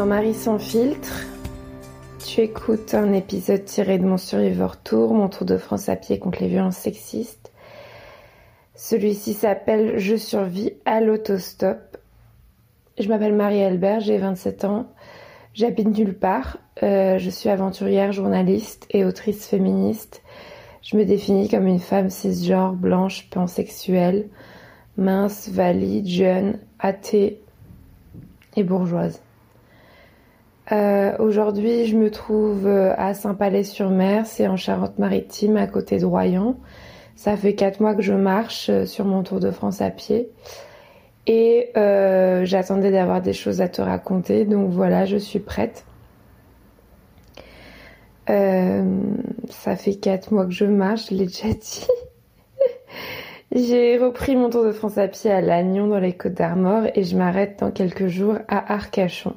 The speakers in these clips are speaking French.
Dans Marie sans filtre. Tu écoutes un épisode tiré de mon Survivor Tour, mon tour de France à pied contre les violences sexistes. Celui-ci s'appelle Je survis à l'autostop. Je m'appelle Marie-Albert, j'ai 27 ans. J'habite nulle part. Euh, je suis aventurière, journaliste et autrice féministe. Je me définis comme une femme cisgenre, blanche, pansexuelle, mince, valide, jeune, athée et bourgeoise. Euh, aujourd'hui, je me trouve euh, à Saint-Palais-sur-Mer, c'est en Charente-Maritime, à côté de Royan. Ça fait quatre mois que je marche euh, sur mon Tour de France à pied. Et j'attendais d'avoir des choses à te raconter, donc voilà, je suis prête. ça fait quatre mois que je marche, je l'ai déjà dit. J'ai repris mon Tour de France à pied à Lannion dans les Côtes d'Armor et je m'arrête dans quelques jours à Arcachon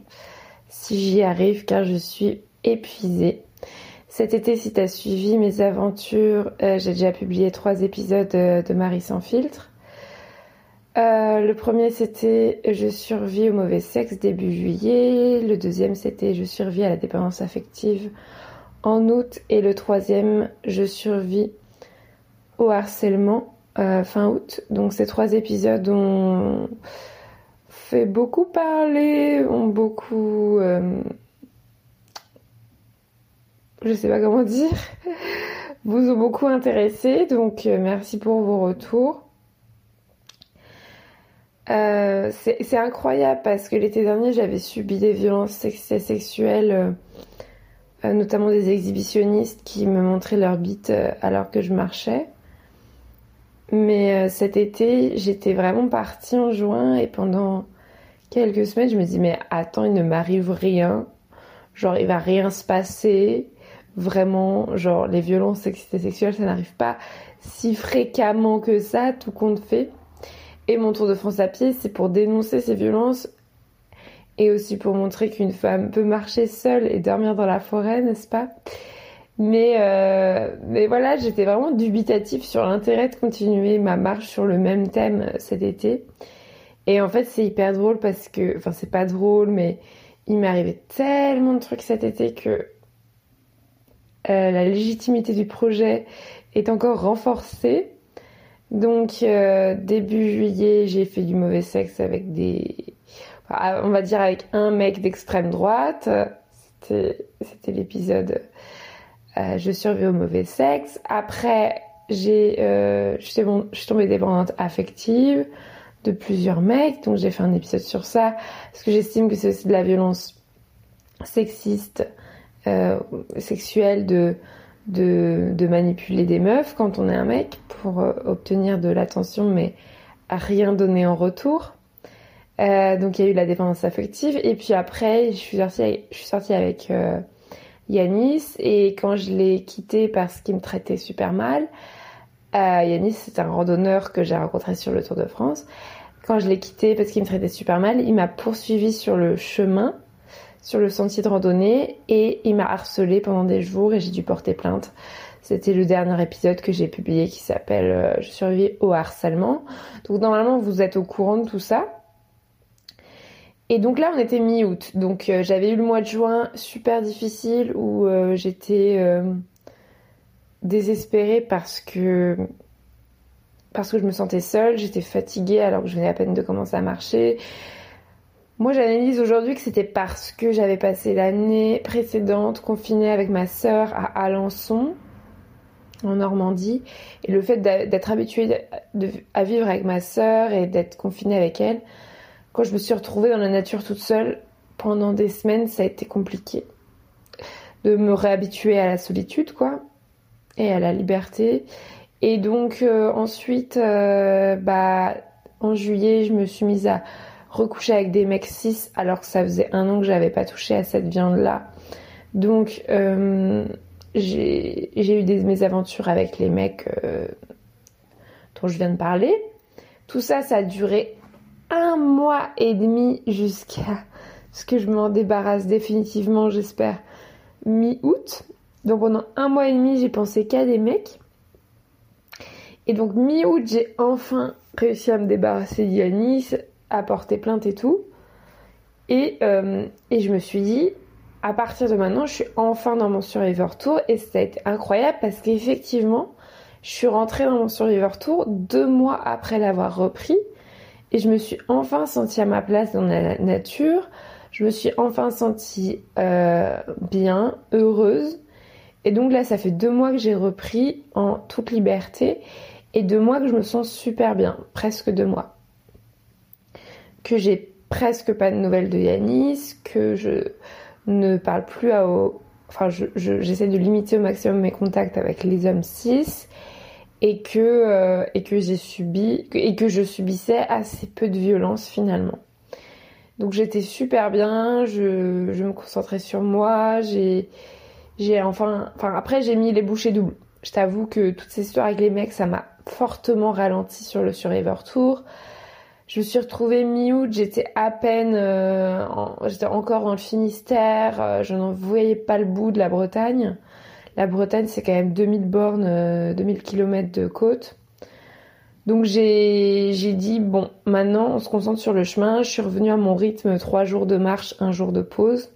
si j'y arrive car je suis épuisée. Cet été, si tu as suivi mes aventures, euh, j'ai déjà publié trois épisodes euh, de Marie sans filtre. Euh, le premier c'était Je survis au mauvais sexe début juillet. Le deuxième c'était Je survis à la dépendance affective en août. Et le troisième Je survis au harcèlement fin août. Donc ces trois épisodes ont beaucoup parler, ont beaucoup... Euh, je sais pas comment dire, vous ont beaucoup intéressé, donc euh, merci pour vos retours. Euh, c'est incroyable parce que l'été dernier j'avais subi des violences sexuelles, notamment des exhibitionnistes qui me montraient leur bite alors que je marchais. Mais cet été j'étais vraiment partie en juin et pendant quelques semaines, je me dis, mais attends, il ne m'arrive rien. Genre, il va rien se passer. Vraiment, genre, les violences sexuelles, ça n'arrive pas si fréquemment que ça, tout compte fait. Et mon tour de France à pied, c'est pour dénoncer ces violences et aussi pour montrer qu'une femme peut marcher seule et dormir dans la forêt, n'est-ce pas? Mais, euh, mais voilà, j'étais vraiment dubitative sur l'intérêt de continuer ma marche sur le même thème cet été. Et en fait, c'est hyper drôle parce que, enfin, c'est pas drôle, mais il m'est arrivé tellement de trucs cet été que euh, la légitimité du projet est encore renforcée. Donc, euh, début juillet, j'ai fait du mauvais sexe avec des. on va dire avec un mec d'extrême droite. C'était l'épisode euh, Je survis au mauvais sexe. Après, j'ai, je suis tombée dépendante affective de plusieurs mecs, donc j'ai fait un épisode sur ça, parce que j'estime que c'est aussi de la violence sexiste, euh, sexuelle, de, manipuler des meufs quand on est un mec pour euh, obtenir de l'attention, mais à rien donner en retour. Euh, donc il y a eu la dépendance affective, et puis après je suis sortie, je suis sortie avec Yanis, et quand je l'ai quitté parce qu'il me traitait super mal, Yanis, c'est un randonneur que j'ai rencontré sur le Tour de France. Quand je l'ai quitté parce qu'il me traitait super mal, il m'a poursuivi sur le chemin, sur le sentier de randonnée, et il m'a harcelé pendant des jours et j'ai dû porter plainte. C'était le dernier épisode que j'ai publié qui s'appelle euh, Je survis au harcèlement. Donc normalement vous êtes au courant de tout ça. Et donc là on était mi-août. Donc euh, j'avais eu le mois de juin super difficile où euh, j'étais désespérée parce que parce que je me sentais seule, j'étais fatiguée alors que je venais à peine de commencer à marcher. Moi, j'analyse aujourd'hui que c'était parce que j'avais passé l'année précédente confinée avec ma sœur à Alençon, en Normandie, et le fait d'être habituée à vivre avec ma sœur et d'être confinée avec elle, quand je me suis retrouvée dans la nature toute seule pendant des semaines, ça a été compliqué de me réhabituer à la solitude, quoi, et à la liberté. Et donc euh, ensuite, euh, bah, en juillet, je me suis mise à recoucher avec des mecs cis alors que ça faisait un an que j'avais pas touché à cette viande-là. Donc euh, j'ai eu des mésaventures avec les mecs dont je viens de parler. Tout ça, ça a duré un mois et demi jusqu'à ce que je m'en débarrasse définitivement, j'espère, mi-août. Donc pendant un mois et demi, j'ai pensé qu'à des mecs. Et donc mi-août, j'ai enfin réussi à me débarrasser d'Yanis, à porter plainte et tout. Et, et je me suis dit, à partir de maintenant, je suis enfin dans mon Survivor Tour et ça a été incroyable parce qu'effectivement, je suis rentrée dans mon Survivor Tour deux mois après l'avoir repris et je me suis enfin sentie à ma place dans la nature. Je me suis enfin sentie euh, bien, heureuse. Et donc là, ça fait deux mois que j'ai repris en toute liberté et deux mois que je me sens super bien, presque deux mois. Que j'ai presque pas de nouvelles de Yanis, que je ne parle plus à... Enfin, j'essaie de limiter au maximum mes contacts avec les hommes cis et que, euh, et que j'ai subi et que je subissais assez peu de violence finalement. Donc j'étais super bien, je, je, me concentrais sur moi, j'ai j'ai enfin après j'ai mis les bouchées doubles. Je t'avoue que toutes ces histoires avec les mecs, ça m'a fortement ralenti sur le Survivor Tour. Je me suis retrouvée mi-août, j'étais à peine, euh, j'étais encore dans le Finistère, euh, je n'en voyais pas le bout de la Bretagne. La Bretagne, c'est quand même 2000 bornes, 2000 euh, km de côte. Donc j'ai dit, bon, maintenant on se concentre sur le chemin. Je suis revenue à mon rythme, trois jours de marche, un jour de pause.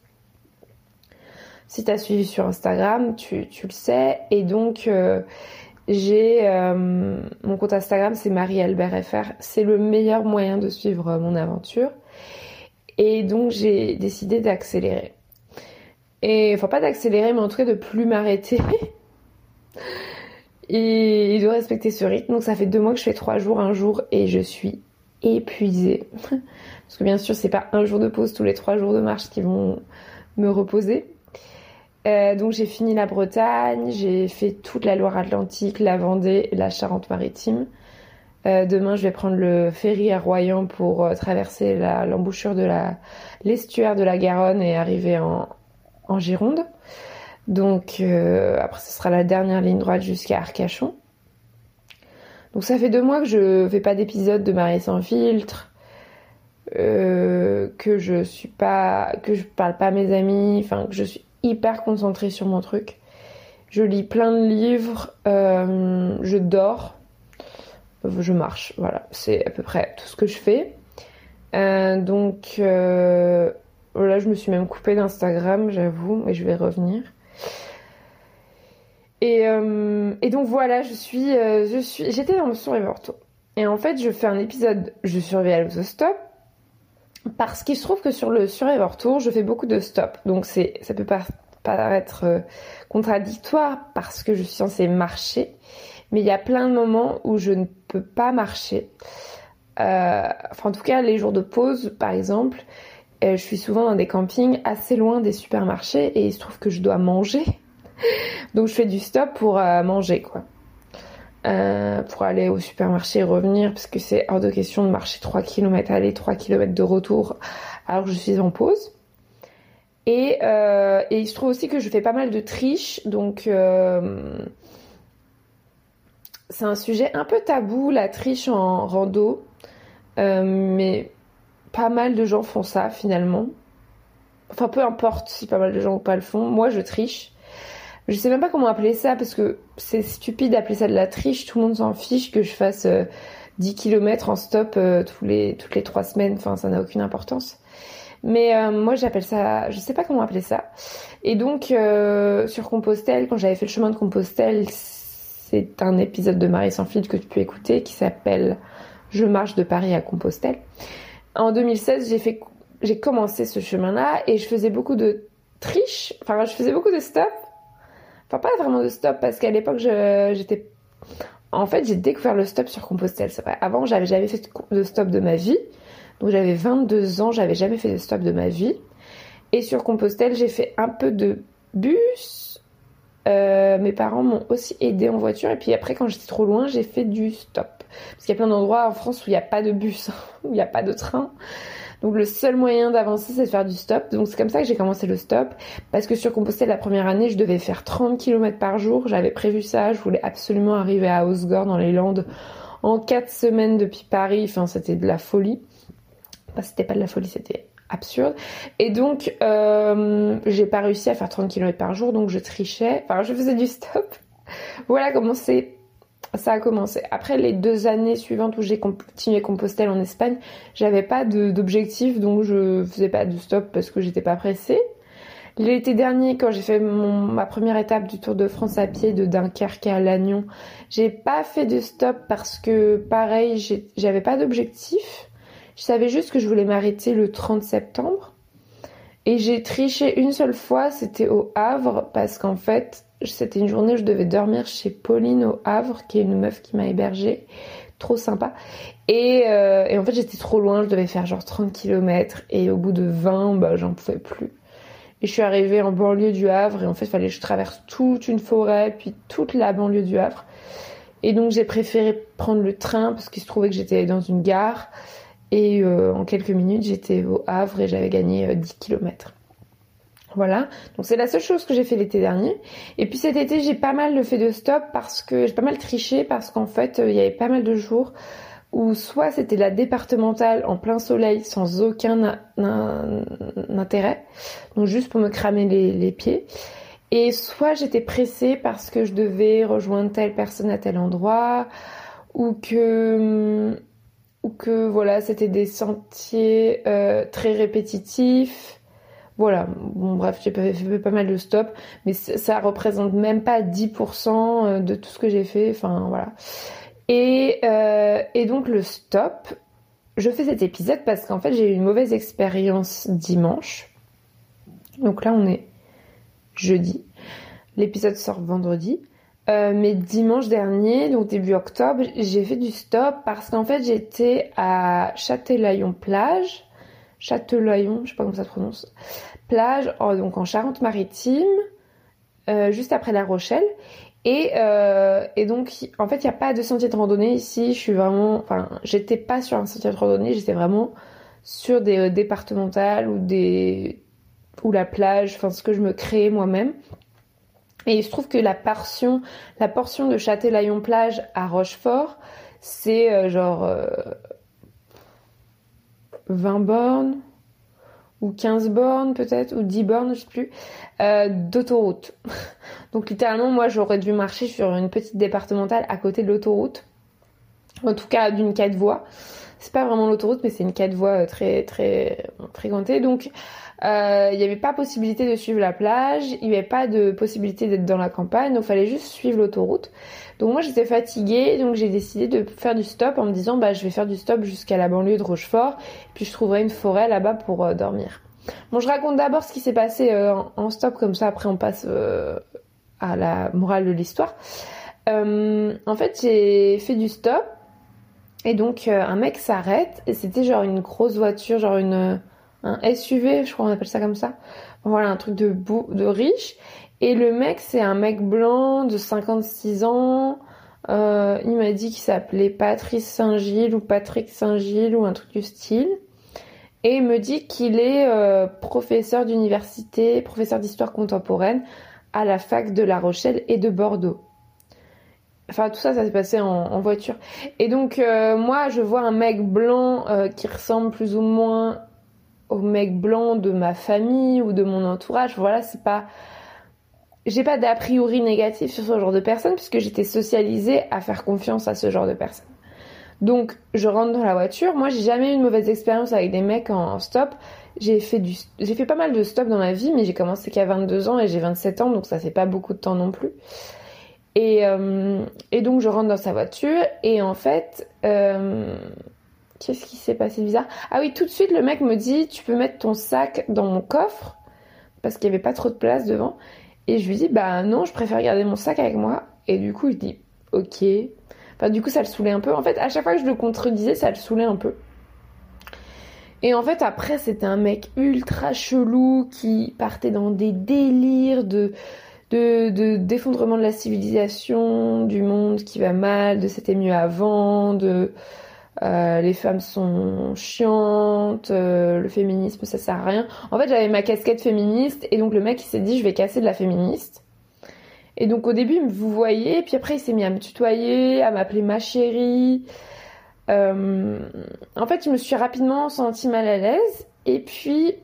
Si tu as suivi sur Instagram, tu, le sais. Et donc j'ai euh, mon compte Instagram, c'est Marie Albert FR. C'est le meilleur moyen de suivre mon aventure. Et donc j'ai décidé d'accélérer. Et enfin pas d'accélérer, mais en tout cas de plus m'arrêter. et de respecter ce rythme. Donc ça fait deux mois que je fais trois jours, un jour, et je suis épuisée. Parce que bien sûr, c'est pas un jour de pause tous les trois jours de marche qui vont me reposer. Euh, donc j'ai fini la Bretagne, j'ai fait toute la Loire-Atlantique, la Vendée la Charente-Maritime. Euh, demain, je vais prendre le ferry à Royan pour euh, traverser l'embouchure de l'estuaire de la Garonne et arriver en, Gironde. Donc après, ce sera la dernière ligne droite jusqu'à Arcachon. Donc ça fait deux mois que je fais pas d'épisode de Marie sans filtre, que je suis pas, parle pas à mes amis, enfin que je suis hyper concentrée sur mon truc. Je lis plein de livres, euh, je dors, je marche. Voilà, c'est à peu près tout ce que je fais. Euh, donc euh, là, je me suis même coupée d'Instagram, j'avoue, mais je vais revenir. Et, et, donc voilà, je suis, j'étais dans le Survivor. Et en fait, je fais un épisode, je surveille à l'autostop, parce qu'il se trouve que sur le Survivor Tour, je fais beaucoup de stop. Donc c'est, ça peut pas paraître euh, contradictoire parce que je suis censée marcher. Mais il y a plein de moments où je ne peux pas marcher. Euh, enfin, en tout cas, les jours de pause, par exemple, euh, je suis souvent dans des campings assez loin des supermarchés et il se trouve que je dois manger. Donc je fais du stop pour manger, quoi. Euh, pour aller au supermarché et revenir parce que c'est hors de question de marcher 3 km aller, 3 km de retour alors que je suis en pause. Et, euh, et, il se trouve aussi que je fais pas mal de triche, donc euh, c'est un sujet un peu tabou, la triche en rando, mais pas mal de gens font ça finalement. Enfin peu importe si pas mal de gens ou pas le font, moi je triche. Je sais même pas comment appeler ça parce que c'est stupide d'appeler ça de la triche. Tout le monde s'en fiche que je fasse 10 euh, km en stop euh, tous les, toutes les 3 semaines. Enfin, ça n'a aucune importance. Mais euh, moi, j'appelle ça, je sais pas comment appeler ça. Et donc, sur Compostelle, quand j'avais fait le chemin de Compostelle, c'est un épisode de Marie sans fil que tu peux écouter qui s'appelle Je marche de Paris à Compostelle. En 2016, j'ai fait, j'ai commencé ce chemin-là et je faisais beaucoup de triche. Enfin, je faisais beaucoup de stop Enfin, pas vraiment de stop, parce qu'à l'époque, j'étais. En fait, j'ai découvert le stop sur Compostelle, c'est vrai. Avant, j'avais jamais fait de stop de ma vie. Donc, j'avais 22 ans, j'avais jamais fait de stop de ma vie. Et sur Compostelle, j'ai fait un peu de bus. Euh, mes parents m'ont aussi aidé en voiture. Et puis après, quand j'étais trop loin, j'ai fait du stop. Parce qu'il y a plein d'endroits en France où il n'y a pas de bus, où il n'y a pas de train. Donc le seul moyen d'avancer, c'est de faire du stop. Donc c'est comme ça que j'ai commencé le stop. Parce que sur Compostelle, la première année, je devais faire 30 km par jour. J'avais prévu ça. Je voulais absolument arriver à Osgore dans les Landes en 4 semaines depuis Paris. Enfin, c'était de la folie. Enfin, c'était pas de la folie, c'était absurde. Et donc, euh, j'ai pas réussi à faire 30 km par jour. Donc je trichais. Enfin, je faisais du stop. voilà comment c'est ça a commencé. Après les deux années suivantes où j'ai continué Compostelle en Espagne, j'avais pas d'objectif, donc je faisais pas de stop parce que j'étais pas pressée. L'été dernier, quand j'ai fait ma première étape du Tour de France à pied de Dunkerque à Lannion, j'ai pas fait de stop parce que, pareil, j'avais pas d'objectif. Je savais juste que je voulais m'arrêter le 30 septembre. Et j'ai triché une seule fois, c'était au Havre, parce qu'en fait, c'était une journée où je devais dormir chez Pauline au Havre, qui est une meuf qui m'a hébergée. Trop sympa. Et, euh, et en fait, j'étais trop loin, je devais faire genre 30 km. Et au bout de 20, bah, j'en pouvais plus. Et je suis arrivée en banlieue du Havre et en fait, fallait que je traverse toute une forêt, puis toute la banlieue du Havre. Et donc, j'ai préféré prendre le train parce qu'il se trouvait que j'étais dans une gare. Et euh, en quelques minutes, j'étais au Havre et j'avais gagné 10 euh, km. Voilà, donc c'est la seule chose que j'ai fait l'été dernier. Et puis cet été, j'ai pas mal fait de stop parce que j'ai pas mal triché parce qu'en fait, euh, il y avait pas mal de jours où soit c'était la départementale en plein soleil sans aucun intérêt, donc juste pour me cramer les, pieds, et soit j'étais pressée parce que je devais rejoindre telle personne à tel endroit, ou que ou que voilà c'était des sentiers euh, très répétitifs. Voilà, bon bref, j'ai fait pas mal de stops, mais ça représente même pas 10% euh, de tout ce que j'ai fait, enfin voilà. Euh, et, donc le stop, je fais cet épisode parce qu'en fait j'ai eu une mauvaise expérience dimanche. Donc là on est jeudi. L'épisode sort vendredi. Euh, mais dimanche dernier, donc début octobre, j'ai fait du stop parce qu'en fait j'étais à Châtelaillon plage, Châtelaillon, je sais pas comment ça se prononce, plage, oh, donc en Charente-Maritime, euh, juste après La Rochelle. Euh, et, donc, en fait, il n'y a pas de sentier de randonnée ici. Je suis j'étais pas sur un sentier de randonnée, j'étais vraiment sur des euh, départementales ou des ou la plage, enfin ce que je me crée moi-même. Et il se trouve que la portion, la portion de Châtelaillon plage à Rochefort, c'est euh, genre 20 bornes, ou 15 bornes peut-être, ou 10 bornes, je sais plus, euh, d'autoroute. Donc littéralement, moi j'aurais dû marcher sur une petite départementale à côté de l'autoroute. En tout cas d'une quatre voies. C'est pas vraiment l'autoroute, mais c'est une quatre voies euh, très très fréquentée. Donc euh, il n'y avait pas possibilité de suivre la plage, il n'y avait pas de possibilité d'être dans la campagne, donc il fallait juste suivre l'autoroute. Donc moi j'étais fatiguée, donc j'ai décidé de faire du stop en me disant bah je vais faire du stop jusqu'à la banlieue de Rochefort, puis je trouverai une forêt là-bas pour euh, dormir. Bon je raconte d'abord ce qui s'est passé euh, en stop, comme ça après on passe à la morale de l'histoire. en fait j'ai fait du stop, et donc un mec s'arrête, et c'était genre une grosse voiture, genre une un SUV, je crois qu'on appelle ça comme ça. Voilà, un truc de, de riche. Et le mec, c'est un mec blanc de 56 ans. Euh, il m'a dit qu'il s'appelait Patrice Saint-Gilles ou Patrick Saint-Gilles ou un truc du style. Et il me dit qu'il est euh, professeur d'université, professeur d'histoire contemporaine à la fac de La Rochelle et de Bordeaux. Enfin, tout ça, ça s'est passé en, voiture. Et donc, euh, moi, je vois un mec blanc qui ressemble plus ou moins au mec blanc de ma famille ou de mon entourage. Voilà, c'est pas. J'ai pas d'a priori négatif sur ce genre de personne puisque j'étais socialisée à faire confiance à ce genre de personne. Donc, je rentre dans la voiture. Moi, j'ai jamais eu une mauvaise expérience avec des mecs en stop. J'ai fait du, j'ai fait pas mal de stop dans ma vie, mais j'ai commencé qu'à 22 ans et j'ai 27 ans, donc ça fait pas beaucoup de temps non plus. Et, euh, donc, je rentre dans sa voiture et en fait, euh, Qu'est-ce qui s'est passé bizarre Ah oui, tout de suite, le mec me dit Tu peux mettre ton sac dans mon coffre parce qu'il n'y avait pas trop de place devant. Et je lui dis Bah non, je préfère garder mon sac avec moi. Et du coup, il dit Ok. Enfin, du coup, ça le saoulait un peu. En fait, à chaque fois que je le contredisais, ça le saoulait un peu. Et en fait, après, c'était un mec ultra chelou qui partait dans des délires de, de, d'effondrement de la civilisation, du monde qui va mal, de c'était mieux avant, de euh, les femmes sont chiantes, euh, le féminisme ça sert à rien. En fait, j'avais ma casquette féministe et donc le mec il s'est dit je vais casser de la féministe. Et donc au début vous voyez, puis après il s'est mis à me tutoyer, à m'appeler ma chérie. Euh, en fait, je me suis rapidement sentie mal à l'aise et puis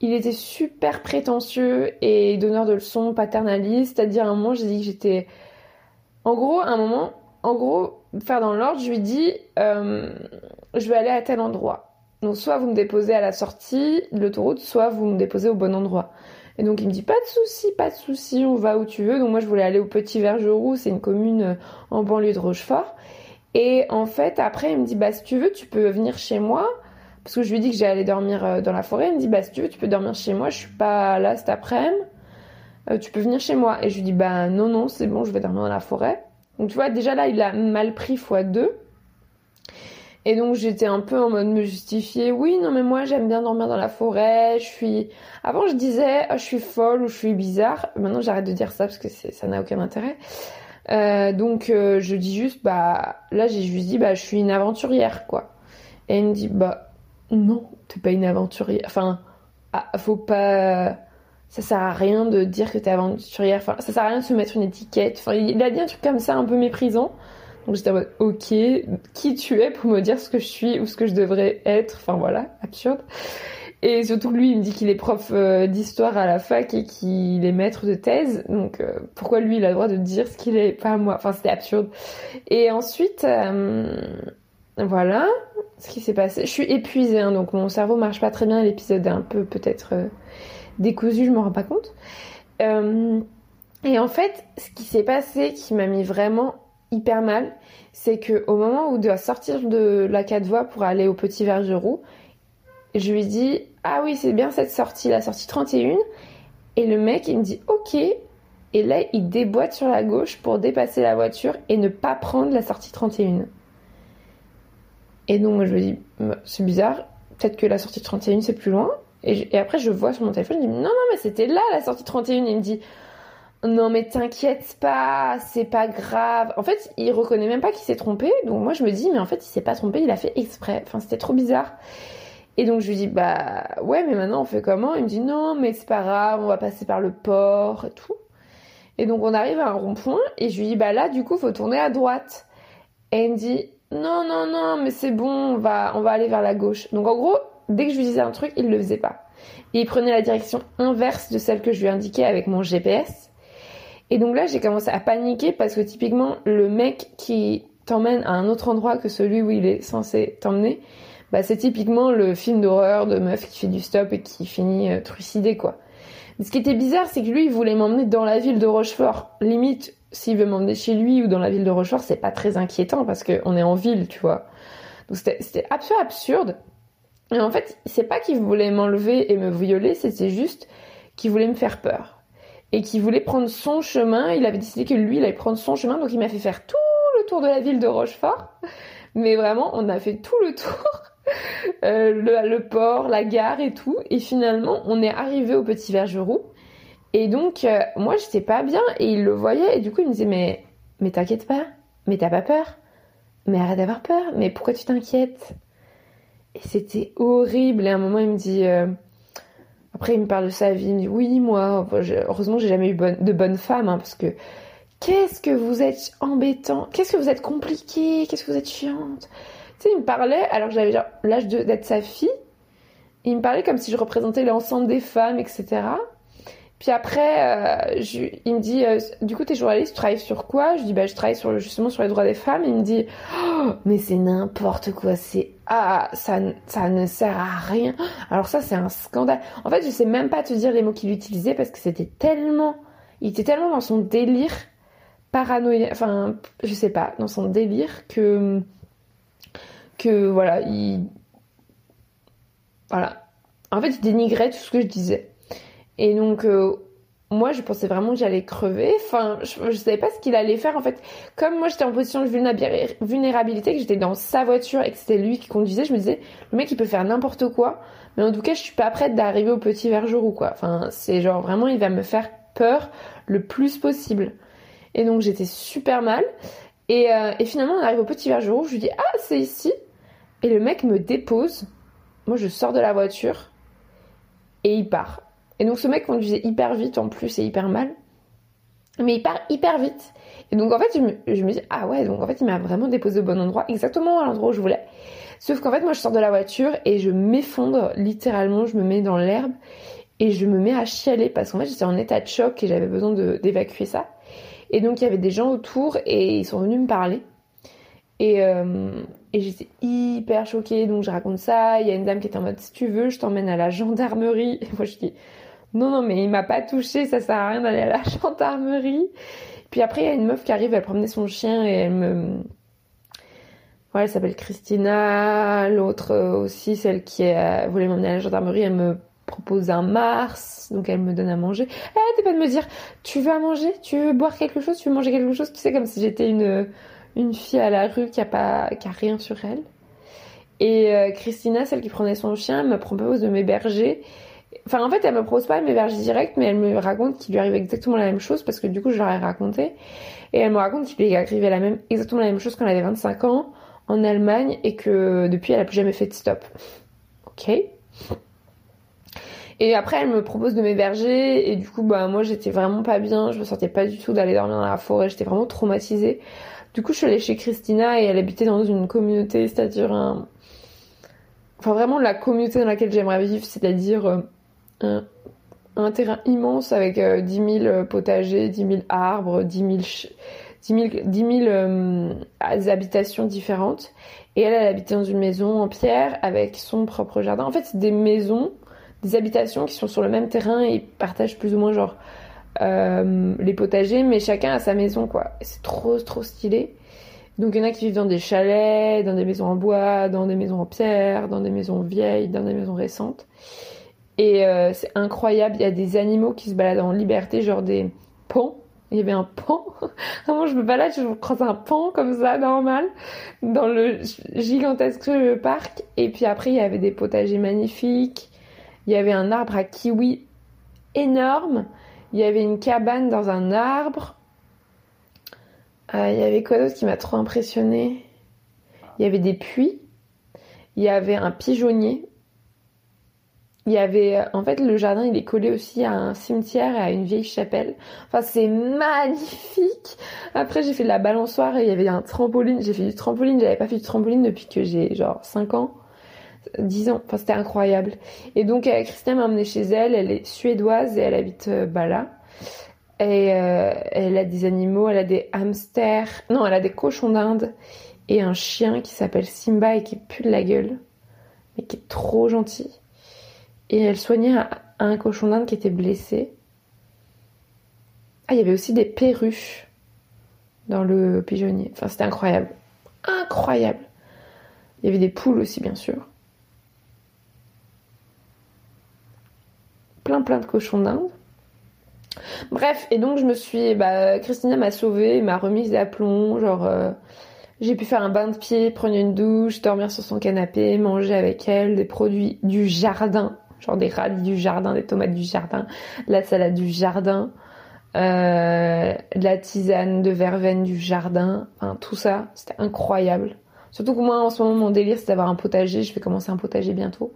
il était super prétentieux et donneur de leçons paternalistes, c'est-à-dire à un moment j'ai dit que j'étais En gros, à un moment, en gros, faire dans l'ordre, je lui dis, euh, je vais aller à tel endroit. Donc soit vous me déposez à la sortie de l'autoroute, soit vous me déposez au bon endroit. Et donc il me dit pas de souci, pas de souci, on va où tu veux. Donc moi je voulais aller au Petit Vergeroux, c'est une commune euh, en banlieue de Rochefort. Et en fait après il me dit bah si tu veux tu peux venir chez moi parce que je lui dis que j'allais dormir euh, dans la forêt. Il me dit bah si tu veux tu peux dormir chez moi, je suis pas là cet après-midi. Tu peux venir chez moi. Et je lui dis bah non non c'est bon je vais dormir dans la forêt. Donc tu vois déjà là il a mal pris fois deux. Et donc j'étais un peu en mode me justifier. Oui, non mais moi j'aime bien dormir dans la forêt. Je suis. Avant je disais oh, je suis folle ou je suis bizarre. Maintenant j'arrête de dire ça parce que ça n'a aucun intérêt. Euh, donc euh, je dis juste bah là j'ai juste dit bah je suis une aventurière quoi. Et il me dit bah non t'es pas une aventurière. Enfin ah, faut pas. Ça sert à rien de dire que t'es aventurière. Enfin ça sert à rien de se mettre une étiquette. Il a dit un truc comme ça un peu méprisant. Donc j'étais en mode, ok, qui tu es pour me dire ce que je suis ou ce que je devrais être? Enfin voilà, absurde. Et surtout lui, il me dit qu'il est prof euh, d'histoire à la fac et qu'il est maître de thèse. Donc euh, pourquoi lui, il a le droit de dire ce qu'il est, pas moi? Enfin c'était absurde. Et ensuite, euh, voilà ce qui s'est passé. Je suis épuisée, hein, donc mon cerveau marche pas très bien. L'épisode est un peu peut-être décousu, je m'en rends pas compte. et en fait, ce qui s'est passé, qui m'a mis vraiment hyper mal, c'est que au moment où il doit sortir de la 4 voies pour aller au petit Vergeroux, je lui dis ah oui c'est bien cette sortie, la sortie 31, et le mec il me dit ok, et là il déboîte sur la gauche pour dépasser la voiture et ne pas prendre la sortie 31. Et donc moi je me dis bah, c'est bizarre, peut-être que la sortie 31 c'est plus loin. Et, après je vois sur mon téléphone, je dis non non mais c'était là la sortie 31, il me dit non mais t'inquiète pas, c'est pas grave. En fait, il reconnaît même pas qu'il s'est trompé. Donc moi je me dis mais en fait il s'est pas trompé, il a fait exprès. Enfin c'était trop bizarre. Et donc je lui dis bah ouais mais maintenant on fait comment? Il me dit non mais c'est pas grave, on va passer par le port et tout. Et donc on arrive à un rond-point et je lui dis bah là du coup faut tourner à droite. Et il me dit non non non mais c'est bon, on va on va aller vers la gauche. Donc en gros, dès que je lui disais un truc, il le faisait pas. Et il prenait la direction inverse de celle que je lui indiquais avec mon GPS. Et donc là, j'ai commencé à paniquer parce que typiquement, le mec qui t'emmène à un autre endroit que celui où il est censé t'emmener, bah c'est typiquement le film d'horreur de meuf qui fait du stop et qui finit euh, trucidée quoi. Mais ce qui était bizarre, c'est que lui, il voulait m'emmener dans la ville de Rochefort. Limite, s'il veut m'emmener chez lui ou dans la ville de Rochefort, c'est pas très inquiétant parce qu'on est en ville, tu vois. Donc c'était absolument absurde. Et en fait, c'est pas qu'il voulait m'enlever et me violer, c'était juste qu'il voulait me faire peur et qui voulait prendre son chemin. Il avait décidé que lui, il allait prendre son chemin, donc il m'a fait faire tout le tour de la ville de Rochefort. Mais vraiment, on a fait tout le tour. Euh, le, port, la gare et tout. Et finalement, on est arrivé au Petit Vergeroux. Et donc, euh, moi, j'étais pas bien et il le voyait. Et du coup, il me disait, mais, mais t'inquiète pas. Mais t'as pas peur. Mais arrête d'avoir peur. Mais pourquoi tu t'inquiètes? C'était horrible. Et à un moment, il me dit... Euh, après, il me parle de sa vie. Il me dit oui, moi, heureusement, j'ai jamais eu de bonne femme, hein, parce que qu'est-ce que vous êtes embêtant, qu'est-ce que vous êtes compliqué, qu'est-ce que vous êtes chiante. Tu sais, il me parlait alors j'avais l'âge d'être sa fille. Il me parlait comme si je représentais l'ensemble des femmes, etc. Puis après, euh, il me dit, euh, du coup, t'es journaliste, tu travailles sur quoi? Je dis, bah, je travaille justement sur les droits des femmes. Il me dit, oh, mais c'est n'importe quoi, c'est ah, ça, ça ne sert à rien. Alors ça, c'est un scandale. En fait, je sais même pas te dire les mots qu'il utilisait parce que c'était tellement, il était tellement dans son délire paranoïa, enfin, je sais pas, dans son délire que, que voilà, il, voilà. En fait, il dénigrait tout ce que je disais. Et donc, euh, moi, je pensais vraiment que j'allais crever. Enfin, je, je savais pas ce qu'il allait faire. En fait, comme moi, j'étais en position de vulnérabilité, que j'étais dans sa voiture et que c'était lui qui conduisait, je me disais, le mec, il peut faire n'importe quoi. Mais en tout cas, je suis pas prête d'arriver au petit verger ou quoi. Enfin, c'est genre vraiment, il va me faire peur le plus possible. Et donc, j'étais super mal. Et, euh, finalement, on arrive au petit verger je lui dis, ah, c'est ici. Et le mec me dépose. Moi, je sors de la voiture et il part. Et donc ce mec conduisait hyper vite en plus et hyper mal. Mais il part hyper vite. Et donc en fait, je me, dis, ah ouais, donc en fait, il m'a vraiment déposé au bon endroit, exactement à l'endroit où je voulais. Sauf qu'en fait, moi, je sors de la voiture et je m'effondre, littéralement, je me mets dans l'herbe, et je me mets à chialer parce qu'en fait, j'étais en état de choc et j'avais besoin d'évacuer ça. Et donc il y avait des gens autour et ils sont venus me parler. Et, euh, et j'étais hyper choquée, donc je raconte ça. Il y a une dame qui était en mode si tu veux, je t'emmène à la gendarmerie. Et moi je dis non, non, mais il m'a pas touché, ça sert à rien d'aller à la gendarmerie. Puis après, il y a une meuf qui arrive, elle promenait son chien et elle me. Ouais, elle s'appelle Christina. L'autre aussi, celle qui voulait m'emmener à la gendarmerie, elle me propose un Mars, donc elle me donne à manger. Elle arrêtait pas de me dire, tu veux à manger? Tu veux boire quelque chose? Tu veux manger quelque chose? Tu sais, comme si j'étais une, une fille à la rue qui a, pas, qui a rien sur elle. Et euh, Christina, celle qui prenait son chien, me propose de m'héberger. Enfin, en fait, elle me propose pas de m'héberger direct, mais elle me raconte qu'il lui arrive exactement la même chose, parce que du coup, je leur ai raconté. Et elle me raconte qu'il lui arrivait la même, exactement la même chose quand elle avait 25 ans, en Allemagne, et que depuis, elle a plus jamais fait de stop. Ok et après, elle me propose de m'héberger. Et du coup, bah, moi, j'étais vraiment pas bien. Je me sentais pas du tout d'aller dormir dans la forêt. J'étais vraiment traumatisée. Du coup, je suis allée chez Christina et elle habitait dans une communauté, c'est-à-dire un... Enfin, vraiment la communauté dans laquelle j'aimerais vivre, c'est-à-dire euh, un, un, terrain immense avec 10 euh, 000 potagers, 10 000 arbres, 10 000... 10 000, 10 000 habitations différentes. Et elle, elle habitait dans une maison en pierre avec son propre jardin. En fait, c'est des maisons des habitations qui sont sur le même terrain et partagent plus ou moins genre euh, les potagers, mais chacun a sa maison quoi. C'est trop trop stylé. Donc il y en a qui vivent dans des chalets, dans des maisons en bois, dans des maisons en pierre, dans des maisons vieilles, dans des maisons récentes. Et euh, c'est incroyable, il y a des animaux qui se baladent en liberté, genre des ponts. Il y avait un pan. Vraiment, je me balade, je croise un pan comme ça, normal, dans le gigantesque parc. Et puis après, il y avait des potagers magnifiques. Il y avait un arbre à kiwi énorme. Il y avait une cabane dans un arbre. Euh, il y avait quoi d'autre qui m'a trop impressionné Il y avait des puits. Il y avait un pigeonnier. Il y avait, en fait, le jardin, il est collé aussi à un cimetière et à une vieille chapelle. Enfin, c'est magnifique. Après, j'ai fait de la balançoire et il y avait un trampoline. J'ai fait du trampoline. J'avais pas fait du trampoline depuis que j'ai genre 5 ans. 10 ans. Enfin, c'était incroyable. Et donc, euh, Christine m'a emmenée chez elle. Elle est suédoise et elle habite euh, bah, là. Et euh, elle a des animaux. Elle a des hamsters. Non, elle a des cochons d'Inde. Et un chien qui s'appelle Simba et qui pue de la gueule. Mais qui est trop gentil. Et elle soignait un, cochon d'Inde qui était blessé. Ah, il y avait aussi des perruches dans le pigeonnier. Enfin, c'était incroyable. Incroyable. Il y avait des poules aussi, bien sûr. plein plein de cochons d'Inde. Bref, et donc je me suis, bah, Christina m'a sauvée, m'a remise d'aplomb, genre euh, j'ai pu faire un bain de pied, prendre une douche, dormir sur son canapé, manger avec elle des produits du jardin, genre des radis du jardin, des tomates du jardin, la salade du jardin, euh, de la tisane de verveine du jardin, enfin tout ça, c'était incroyable. Surtout que moi en ce moment mon délire c'est d'avoir un potager, je vais commencer un potager bientôt.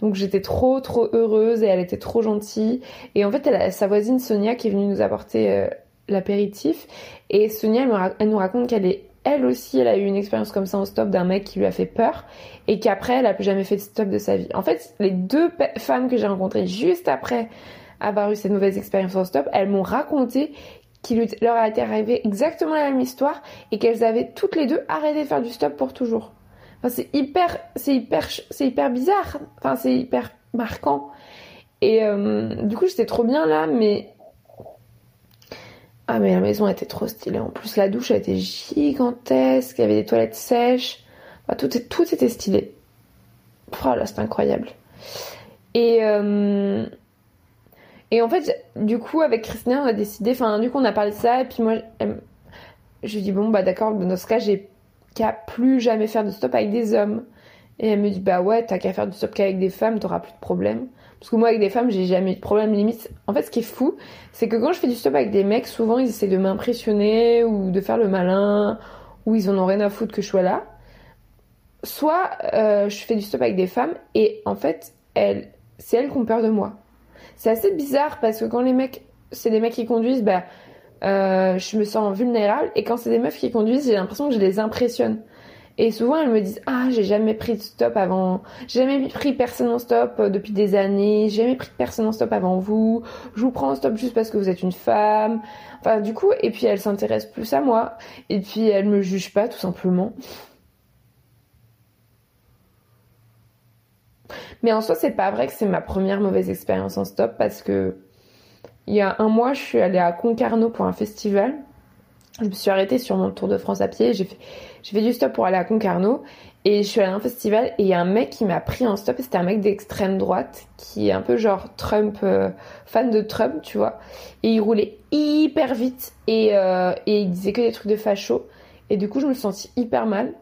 Donc j'étais trop trop heureuse et elle était trop gentille. Et en fait, elle a sa voisine Sonia qui est venue nous apporter euh, l'apéritif. Et Sonia, elle, nous raconte qu'elle est elle aussi, elle a eu une expérience comme ça en stop d'un mec qui lui a fait peur et qu'après, elle a plus jamais fait de stop de sa vie. En fait, les deux femmes que j'ai rencontrées juste après avoir eu cette mauvaise expérience en stop, elles m'ont raconté qu'il leur a été arrivé exactement la même histoire et qu'elles avaient toutes les deux arrêté de faire du stop pour toujours c'est hyper, c'est hyper, c'est hyper bizarre. Enfin, c'est hyper marquant. Et euh, du coup, j'étais trop bien là, mais ah mais la maison était trop stylée. En plus, la douche était gigantesque. Il y avait des toilettes sèches. tout, tout était stylé. Oh là, c'est incroyable. Et euh, et en fait, du coup, avec Christina, on a décidé. Enfin, du coup, on a parlé de ça. Et puis moi, je lui dis bon bah d'accord. Dans ce cas, j'ai qu'à plus jamais faire de stop avec des hommes. Et elle me dit bah ouais, t'as qu'à faire du stop qu'avec des femmes, t'auras plus de problème. Parce que moi avec des femmes, j'ai jamais de problème limite. En fait, ce qui est fou, c'est que quand je fais du stop avec des mecs, souvent ils essaient de m'impressionner ou de faire le malin ou ils en ont rien à foutre que je sois là. Soit euh, je fais du stop avec des femmes et en fait, c'est elles qui ont peur de moi. C'est assez bizarre parce que quand les mecs, c'est des mecs qui conduisent, bah euh, je me sens vulnérable et quand c'est des meufs qui conduisent, j'ai l'impression que je les impressionne. Et souvent, elles me disent Ah, j'ai jamais pris de stop avant. J'ai jamais pris personne en stop euh, depuis des années. J'ai jamais pris personne en stop avant vous. Je vous prends en stop juste parce que vous êtes une femme. Enfin, du coup, et puis elles s'intéressent plus à moi. Et puis elles me jugent pas, tout simplement. Mais en soi, c'est pas vrai que c'est ma première mauvaise expérience en stop parce que il y a un mois, je suis allée à Concarneau pour un festival. Je me suis arrêtée sur mon tour de France à pied. J'ai fait, du stop pour aller à Concarneau. Et je suis allée à un festival et il y a un mec qui m'a pris en stop. C'était un mec d'extrême droite qui est un peu genre Trump, euh, fan de Trump, tu vois. Et il roulait hyper vite et, euh, et il disait que des trucs de facho. Et du coup, je me sentis hyper mal.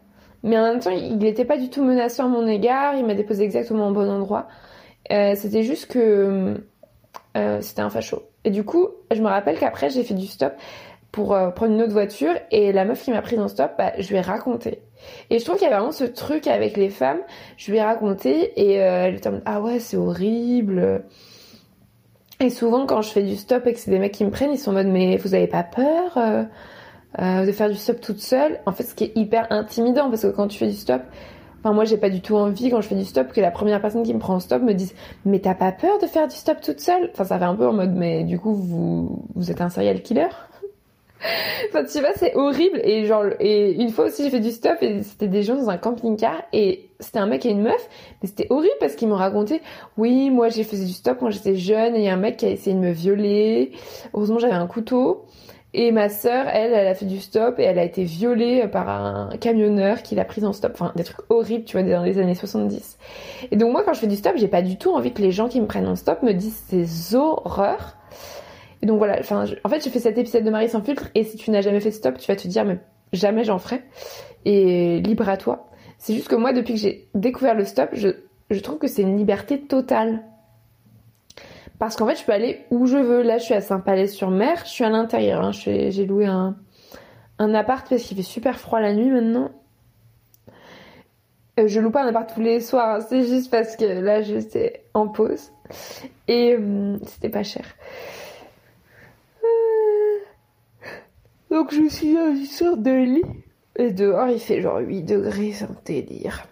Mais en même temps, il n'était pas du tout menaçant à mon égard. Il m'a déposé exactement au bon endroit. Euh, c'était juste que c'était un facho. Et du coup, je me rappelle qu'après, j'ai fait du stop pour euh, prendre une autre voiture et la meuf qui m'a pris en stop, bah, je lui ai raconté. Et je trouve qu'il y a vraiment ce truc avec les femmes. Je lui ai raconté et euh, elle était en ah ouais c'est horrible. Et souvent quand je fais du stop et que c'est des mecs qui me prennent, ils sont en mode mais vous avez pas peur euh, de faire du stop toute seule? En fait, ce qui est hyper intimidant parce que quand tu fais du stop, Enfin, moi, j'ai pas du tout envie quand je fais du stop que la première personne qui me prend en stop me dise Mais t'as pas peur de faire du stop toute seule? Enfin, ça fait un peu en mode Mais du coup, vous, vous êtes un serial killer? Enfin, tu vois, c'est horrible. Et genre, et une fois aussi, j'ai fait du stop et c'était des gens dans un camping-car et c'était un mec et une meuf. Mais c'était horrible parce qu'ils m'ont raconté Oui, moi, j'ai fait du stop quand j'étais jeune et il y a un mec qui a essayé de me violer. Heureusement, j'avais un couteau. Et ma sœur, elle, elle a fait du stop et elle a été violée par un camionneur qui l'a prise en stop. Enfin, des trucs horribles, tu vois, dans les années 70. Et donc moi, quand je fais du stop, j'ai pas du tout envie que les gens qui me prennent en stop me disent ces horreurs. Donc voilà, en fait, j'ai fait cet épisode de Marie sans filtre et si tu n'as jamais fait stop, tu vas te dire, mais jamais j'en ferai. Et libre à toi. C'est juste que moi, depuis que j'ai découvert le stop, je, trouve que c'est une liberté totale. Parce qu'en fait, je peux aller où je veux. Là, je suis à Saint-Palais-sur-Mer. Je suis à l'intérieur. Hein. J'ai loué un, appart parce qu'il fait super froid la nuit maintenant. Euh, je loue pas un appart tous les soirs. Hein. C'est juste parce que là, j'étais en pause. Et euh, c'était pas cher. Euh, donc, je suis dans une sorte de lit. Et dehors, il fait genre 8 degrés. C'est un délire.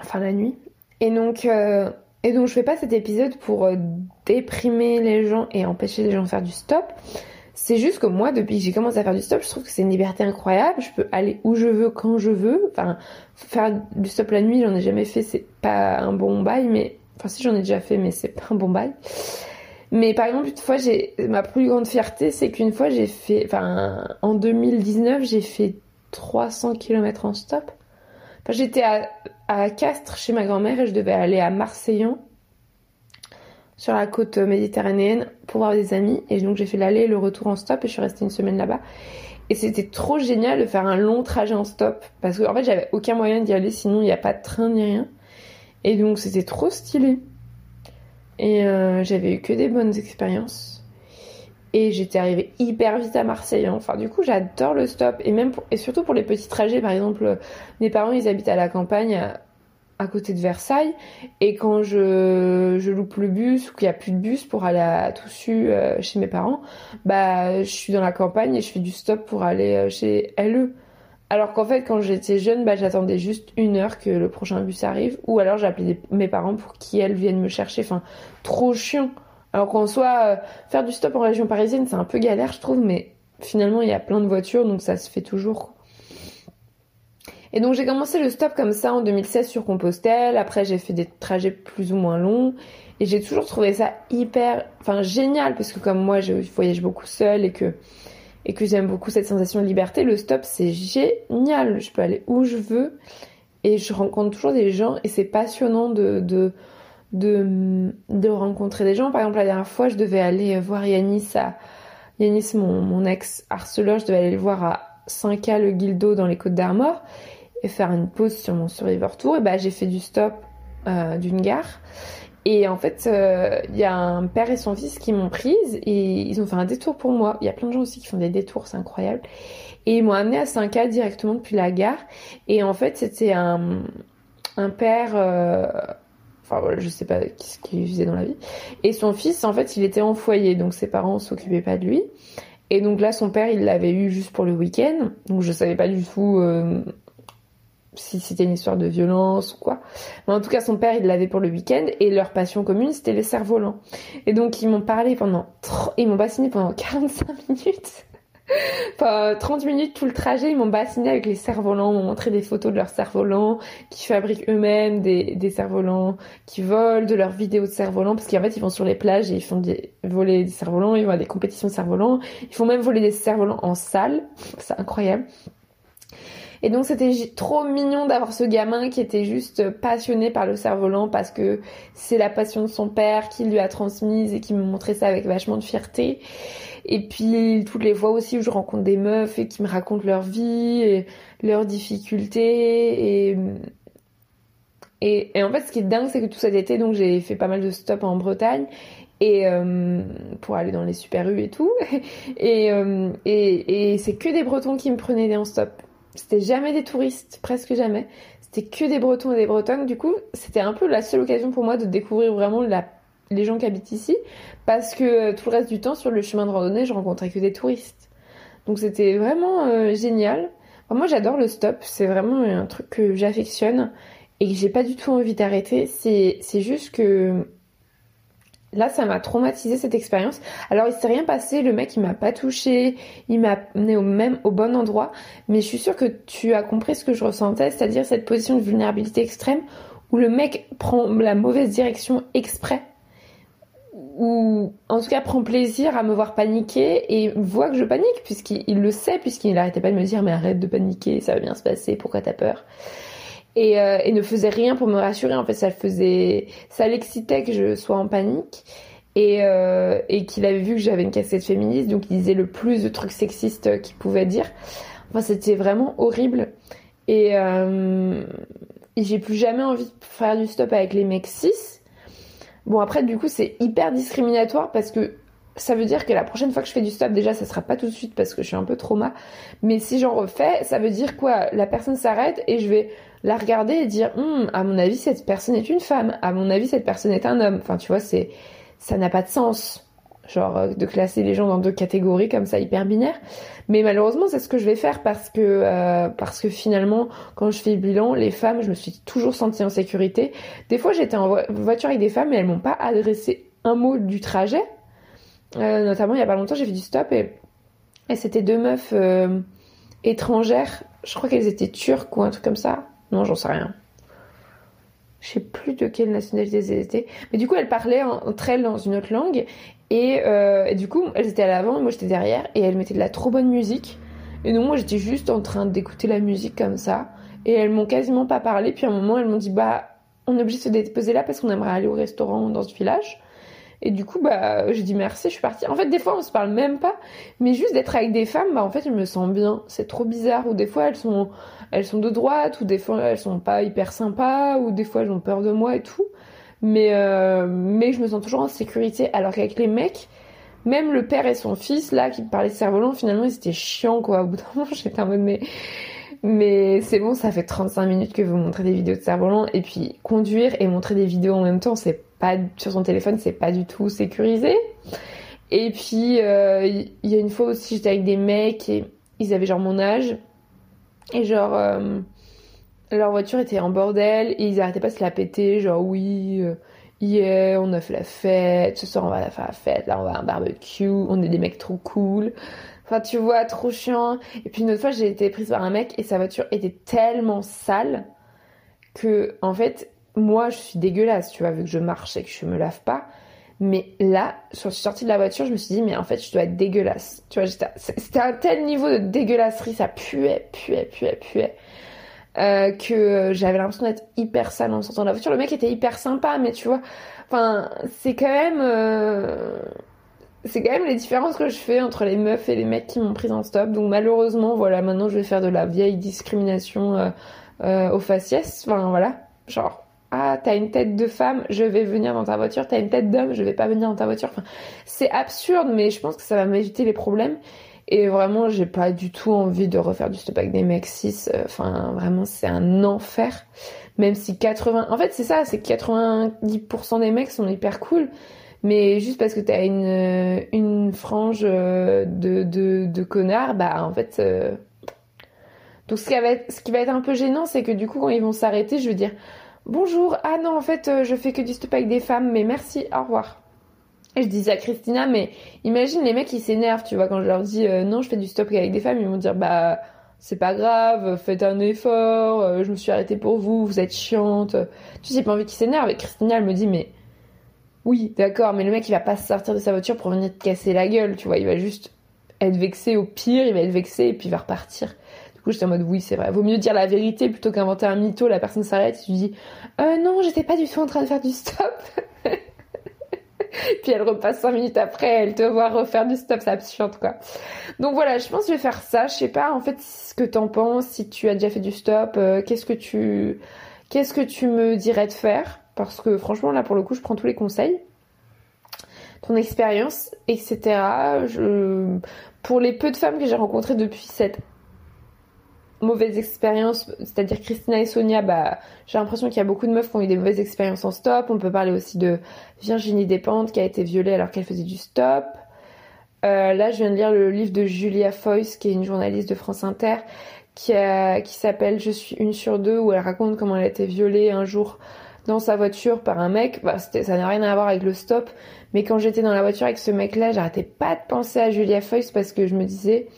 Enfin, la nuit. Et donc... Et donc je fais pas cet épisode pour euh, déprimer les gens et empêcher les gens de faire du stop. C'est juste que moi, depuis que j'ai commencé à faire du stop, je trouve que c'est une liberté incroyable. Je peux aller où je veux, quand je veux. Enfin, faire du stop la nuit, j'en ai jamais fait, c'est pas un bon bail, mais enfin si j'en ai déjà fait, mais c'est pas un bon bail. Mais par exemple, une fois, j'ai ma plus grande fierté, c'est qu'une fois j'ai fait, enfin en 2019, j'ai fait 300 km en stop. Enfin, j'étais à, à, Castres chez ma grand-mère et je devais aller à Marseillan sur la côte méditerranéenne pour voir des amis. Et donc j'ai fait l'aller et le retour en stop et je suis restée une semaine là-bas. Et c'était trop génial de faire un long trajet en stop parce qu'en en fait j'avais aucun moyen d'y aller sinon il n'y a pas de train ni rien. Et donc c'était trop stylé. Et euh, j'avais eu que des bonnes expériences. Et j'étais arrivée hyper vite à Marseille. Hein. Enfin, du coup, j'adore le stop. Et même et surtout pour les petits trajets. Par exemple, mes parents, ils habitent à la campagne, à, côté de Versailles. Et quand je, je loupe le bus ou qu'il n'y a plus de bus pour aller à Toussus euh, chez mes parents, bah, je suis dans la campagne et je fais du stop pour aller euh, chez LE. Alors qu'en fait, quand j'étais jeune, bah, j'attendais juste une heure que le prochain bus arrive. Ou alors j'appelais mes parents pour qu'ils viennent me chercher. Enfin, trop chiant. Alors qu'en soit euh, faire du stop en région parisienne, c'est un peu galère, je trouve, mais finalement, il y a plein de voitures, donc ça se fait toujours. Et donc j'ai commencé le stop comme ça en 2016 sur Compostelle. Après j'ai fait des trajets plus ou moins longs et j'ai toujours trouvé ça hyper, enfin génial parce que comme moi je voyage beaucoup seule et que et que j'aime beaucoup cette sensation de liberté, le stop c'est génial. Je peux aller où je veux et je rencontre toujours des gens et c'est passionnant de, de de, rencontrer des gens. Par exemple, la dernière fois, je devais aller voir Yanis Yanis, mon, mon ex harceleur, je devais aller le voir à 5K le Guildo dans les Côtes d'Armor et faire une pause sur mon Survivor Tour. Et bah, j'ai fait du stop euh, d'une gare. Et en fait, il euh, y a un père et son fils qui m'ont prise et ils ont fait un détour pour moi. Il y a plein de gens aussi qui font des détours, c'est incroyable. Et ils m'ont amené à 5K directement depuis la gare. Et en fait, c'était un, un père euh, Enfin voilà, je sais pas ce qu'il faisait dans la vie. Et son fils, en fait, il était en foyer, donc ses parents s'occupaient pas de lui. Et donc là, son père, il l'avait eu juste pour le week-end, donc je savais pas du tout euh, si c'était une histoire de violence ou quoi. Mais en tout cas, son père, il l'avait pour le week-end et leur passion commune, c'était les cerfs-volants. Et donc, ils m'ont parlé pendant, ils m'ont bassiné pendant 45 minutes. enfin, 30 minutes tout le trajet, ils m'ont bassiné avec les cerfs-volants, m'ont montré des photos de leurs cerfs-volants, qui fabriquent eux-mêmes des, des cerfs-volants, qui volent, de leurs vidéos de cerfs-volants, parce qu'en fait, ils vont sur les plages et ils font des, voler des cerfs-volants, ils vont à des compétitions de cerfs-volants, ils font même voler des cerfs-volants en salle. C'est incroyable. Et donc c'était trop mignon d'avoir ce gamin qui était juste passionné par le cerf-volant parce que c'est la passion de son père qui lui a transmise et qui me montrait ça avec vachement de fierté. Et puis toutes les fois aussi où je rencontre des meufs et qui me racontent leur vie et leurs difficultés et et, et en fait ce qui est dingue c'est que tout cet été donc j'ai fait pas mal de stops en Bretagne et euh, pour aller dans les super rues et tout et, euh, et, et c'est que des Bretons qui me prenaient en stop c'était jamais des touristes, presque jamais. C'était que des Bretons et des Bretonnes. Du coup, c'était un peu la seule occasion pour moi de découvrir vraiment les gens qui habitent ici. Parce que euh, tout le reste du temps, sur le chemin de randonnée, je rencontrais que des touristes. Donc c'était vraiment euh, génial. moi, j'adore le stop. C'est vraiment un truc que j'affectionne et que j'ai pas du tout envie d'arrêter. C'est juste que Là, ça m'a traumatisé cette expérience. Alors, il s'est rien passé, le mec, il m'a pas touché, il m'a amené au même, au bon endroit, mais je suis sûre que tu as compris ce que je ressentais, c'est-à-dire cette position de vulnérabilité extrême où le mec prend la mauvaise direction exprès, ou en tout cas prend plaisir à me voir paniquer et voit que je panique, puisqu'il le sait, puisqu'il n'arrêtait pas de me dire mais arrête de paniquer, ça va bien se passer, pourquoi t'as peur? Et, euh, et, ne faisait rien pour me rassurer. En fait, ça faisait, ça l'excitait que je sois en panique et, euh, et qu'il avait vu que j'avais une cassette féministe, donc il disait le plus de trucs sexistes qu'il pouvait dire. Enfin, c'était vraiment horrible. Et, euh, et j'ai plus jamais envie de faire du stop avec les mecs 6. Bon, après, du coup, c'est hyper discriminatoire parce que ça veut dire que la prochaine fois que je fais du stop, déjà, ça sera pas tout de suite parce que je suis un peu trauma. Mais si j'en refais, ça veut dire quoi? La personne s'arrête et je vais la regarder et dire hum, à mon avis cette personne est une femme, à mon avis cette personne est un homme. Enfin tu vois c'est ça n'a pas de sens. Genre euh, de classer les gens dans deux catégories comme ça hyper binaire. Mais malheureusement c'est ce que je vais faire parce que euh, parce que finalement quand je fais le bilan les femmes je me suis toujours sentie en sécurité. Des fois j'étais en voiture avec des femmes et elles m'ont pas adressé un mot du trajet. Euh, notamment il y a pas longtemps j'ai fait du stop et et c'était deux meufs étrangères. Je crois qu'elles étaient turques ou un truc comme ça non, j'en sais rien. Je sais plus de quelle nationalité elles étaient. Mais du coup, elles parlaient entre elles dans une autre langue. Euh, et, du coup, elles étaient à l'avant, moi j'étais derrière. Et elles mettaient de la trop bonne musique. Et donc, moi j'étais juste en train d'écouter la musique comme ça. Et elles m'ont quasiment pas parlé. Puis à un moment, elles m'ont dit Bah, on est obligé de se déposer là parce qu'on aimerait aller au restaurant dans ce village. Et du coup, bah, j'ai dit merci, je suis partie. En fait, des fois, on se parle même pas, mais juste d'être avec des femmes, bah, en fait, je me sens bien. C'est trop bizarre. Ou des fois, elles sont, elles sont de droite, ou des fois, elles sont pas hyper sympas, ou des fois, elles ont peur de moi et tout. Mais, euh, mais je me sens toujours en sécurité. Alors qu'avec les mecs, même le père et son fils, là, qui parlaient de cerf-volant, finalement, ils étaient chiants, quoi. Au bout d'un moment, j'étais en mode, mais, mais c'est bon, ça fait 35 minutes que vous montrez des vidéos de cerf-volant, et puis conduire et montrer des vidéos en même temps, c'est pas sur son téléphone, c'est pas du tout sécurisé. Et puis il euh, y a une fois aussi, j'étais avec des mecs et ils avaient genre mon âge et genre euh, leur voiture était en bordel et ils arrêtaient pas de se la péter, genre oui. Euh, hier, on a fait la fête, ce soir on va faire la fête, là on va à un barbecue, on est des mecs trop cool. Enfin, tu vois, trop chiant. Et puis une autre fois, j'ai été prise par un mec et sa voiture était tellement sale que, en fait, moi, je suis dégueulasse, tu vois, vu que je marche et que je me lave pas. Mais là, je suis sortie de la voiture, je me suis dit, mais en fait, je dois être dégueulasse. Tu vois, c'était un tel niveau de dégueulasserie, ça puait, puait, puait, puait. Euh, que j'avais l'impression d'être hyper sale en sortant de la voiture. Le mec était hyper sympa, mais tu vois, enfin, c'est quand même, euh, c'est quand même les différences que je fais entre les meufs et les mecs qui m'ont prise en stop. Donc malheureusement, voilà, maintenant je vais faire de la vieille discrimination euh, euh, aux faciès. Enfin voilà, genre ah t'as une tête de femme, je vais venir dans ta voiture, t'as une tête d'homme, je vais pas venir dans ta voiture. C'est absurde, mais je pense que ça va m'éviter les problèmes. Et vraiment, j'ai pas du tout envie de refaire du stop avec des mecs 6. Enfin, vraiment, c'est un enfer. Même si 80... En fait, c'est ça, c'est que 90% des mecs sont hyper cool. Mais juste parce que t'as une, une frange de, de, de connards, bah en fait... Euh, Donc ce qui va être, un peu gênant, c'est que du coup, quand ils vont s'arrêter, je vais dire bonjour, ah non, en fait, euh, je fais que du stop avec des femmes, mais merci, au revoir. Et je disais à Christina, mais imagine les mecs qui s'énervent, tu vois, quand je leur dis euh, non, je fais du stop avec des femmes, ils vont dire bah c'est pas grave, faites un effort, euh, je me suis arrêtée pour vous, vous êtes chiante. Tu sais, j'ai pas envie qu'ils s'énervent. Et Christina, elle me dit, mais oui, d'accord, mais le mec, il va pas sortir de sa voiture pour venir te casser la gueule, tu vois, il va juste être vexé au pire, il va être vexé et puis il va repartir. Coup, j'étais en mode oui, c'est vrai. Vaut mieux dire la vérité plutôt qu'inventer un mytho. La personne s'arrête, tu dis euh, non, j'étais pas du tout en train de faire du stop. puis elle repasse 5 minutes après, elle te voit refaire du stop, c'est absurde quoi. Donc voilà, je pense que je vais faire ça. Je sais pas en fait ce que t'en penses, si tu as déjà fait du stop, euh, qu'est-ce que tu qu'est-ce que tu me dirais de faire? Parce que franchement là pour le coup, je prends tous les conseils. Ton expérience, etc. Pour les peu de femmes que j'ai rencontrées depuis cette mauvaise expérience, c'est-à-dire Christina et Sonia, bah, j'ai l'impression qu'il y a beaucoup de meufs qui ont eu des mauvaises expériences en stop. On peut parler aussi de Virginie Despentes qui a été violée alors qu'elle faisait du stop. Euh, là, je viens de lire le livre de Julia Foyce, qui est une journaliste de France Inter, qui s'appelle Je suis une sur deux, où elle raconte comment elle a été violée un jour dans sa voiture par un mec. Bah, ça n'a rien à voir avec le stop, mais quand j'étais dans la voiture avec ce mec-là, j'arrêtais pas de penser à Julia Foyce parce que je me disais,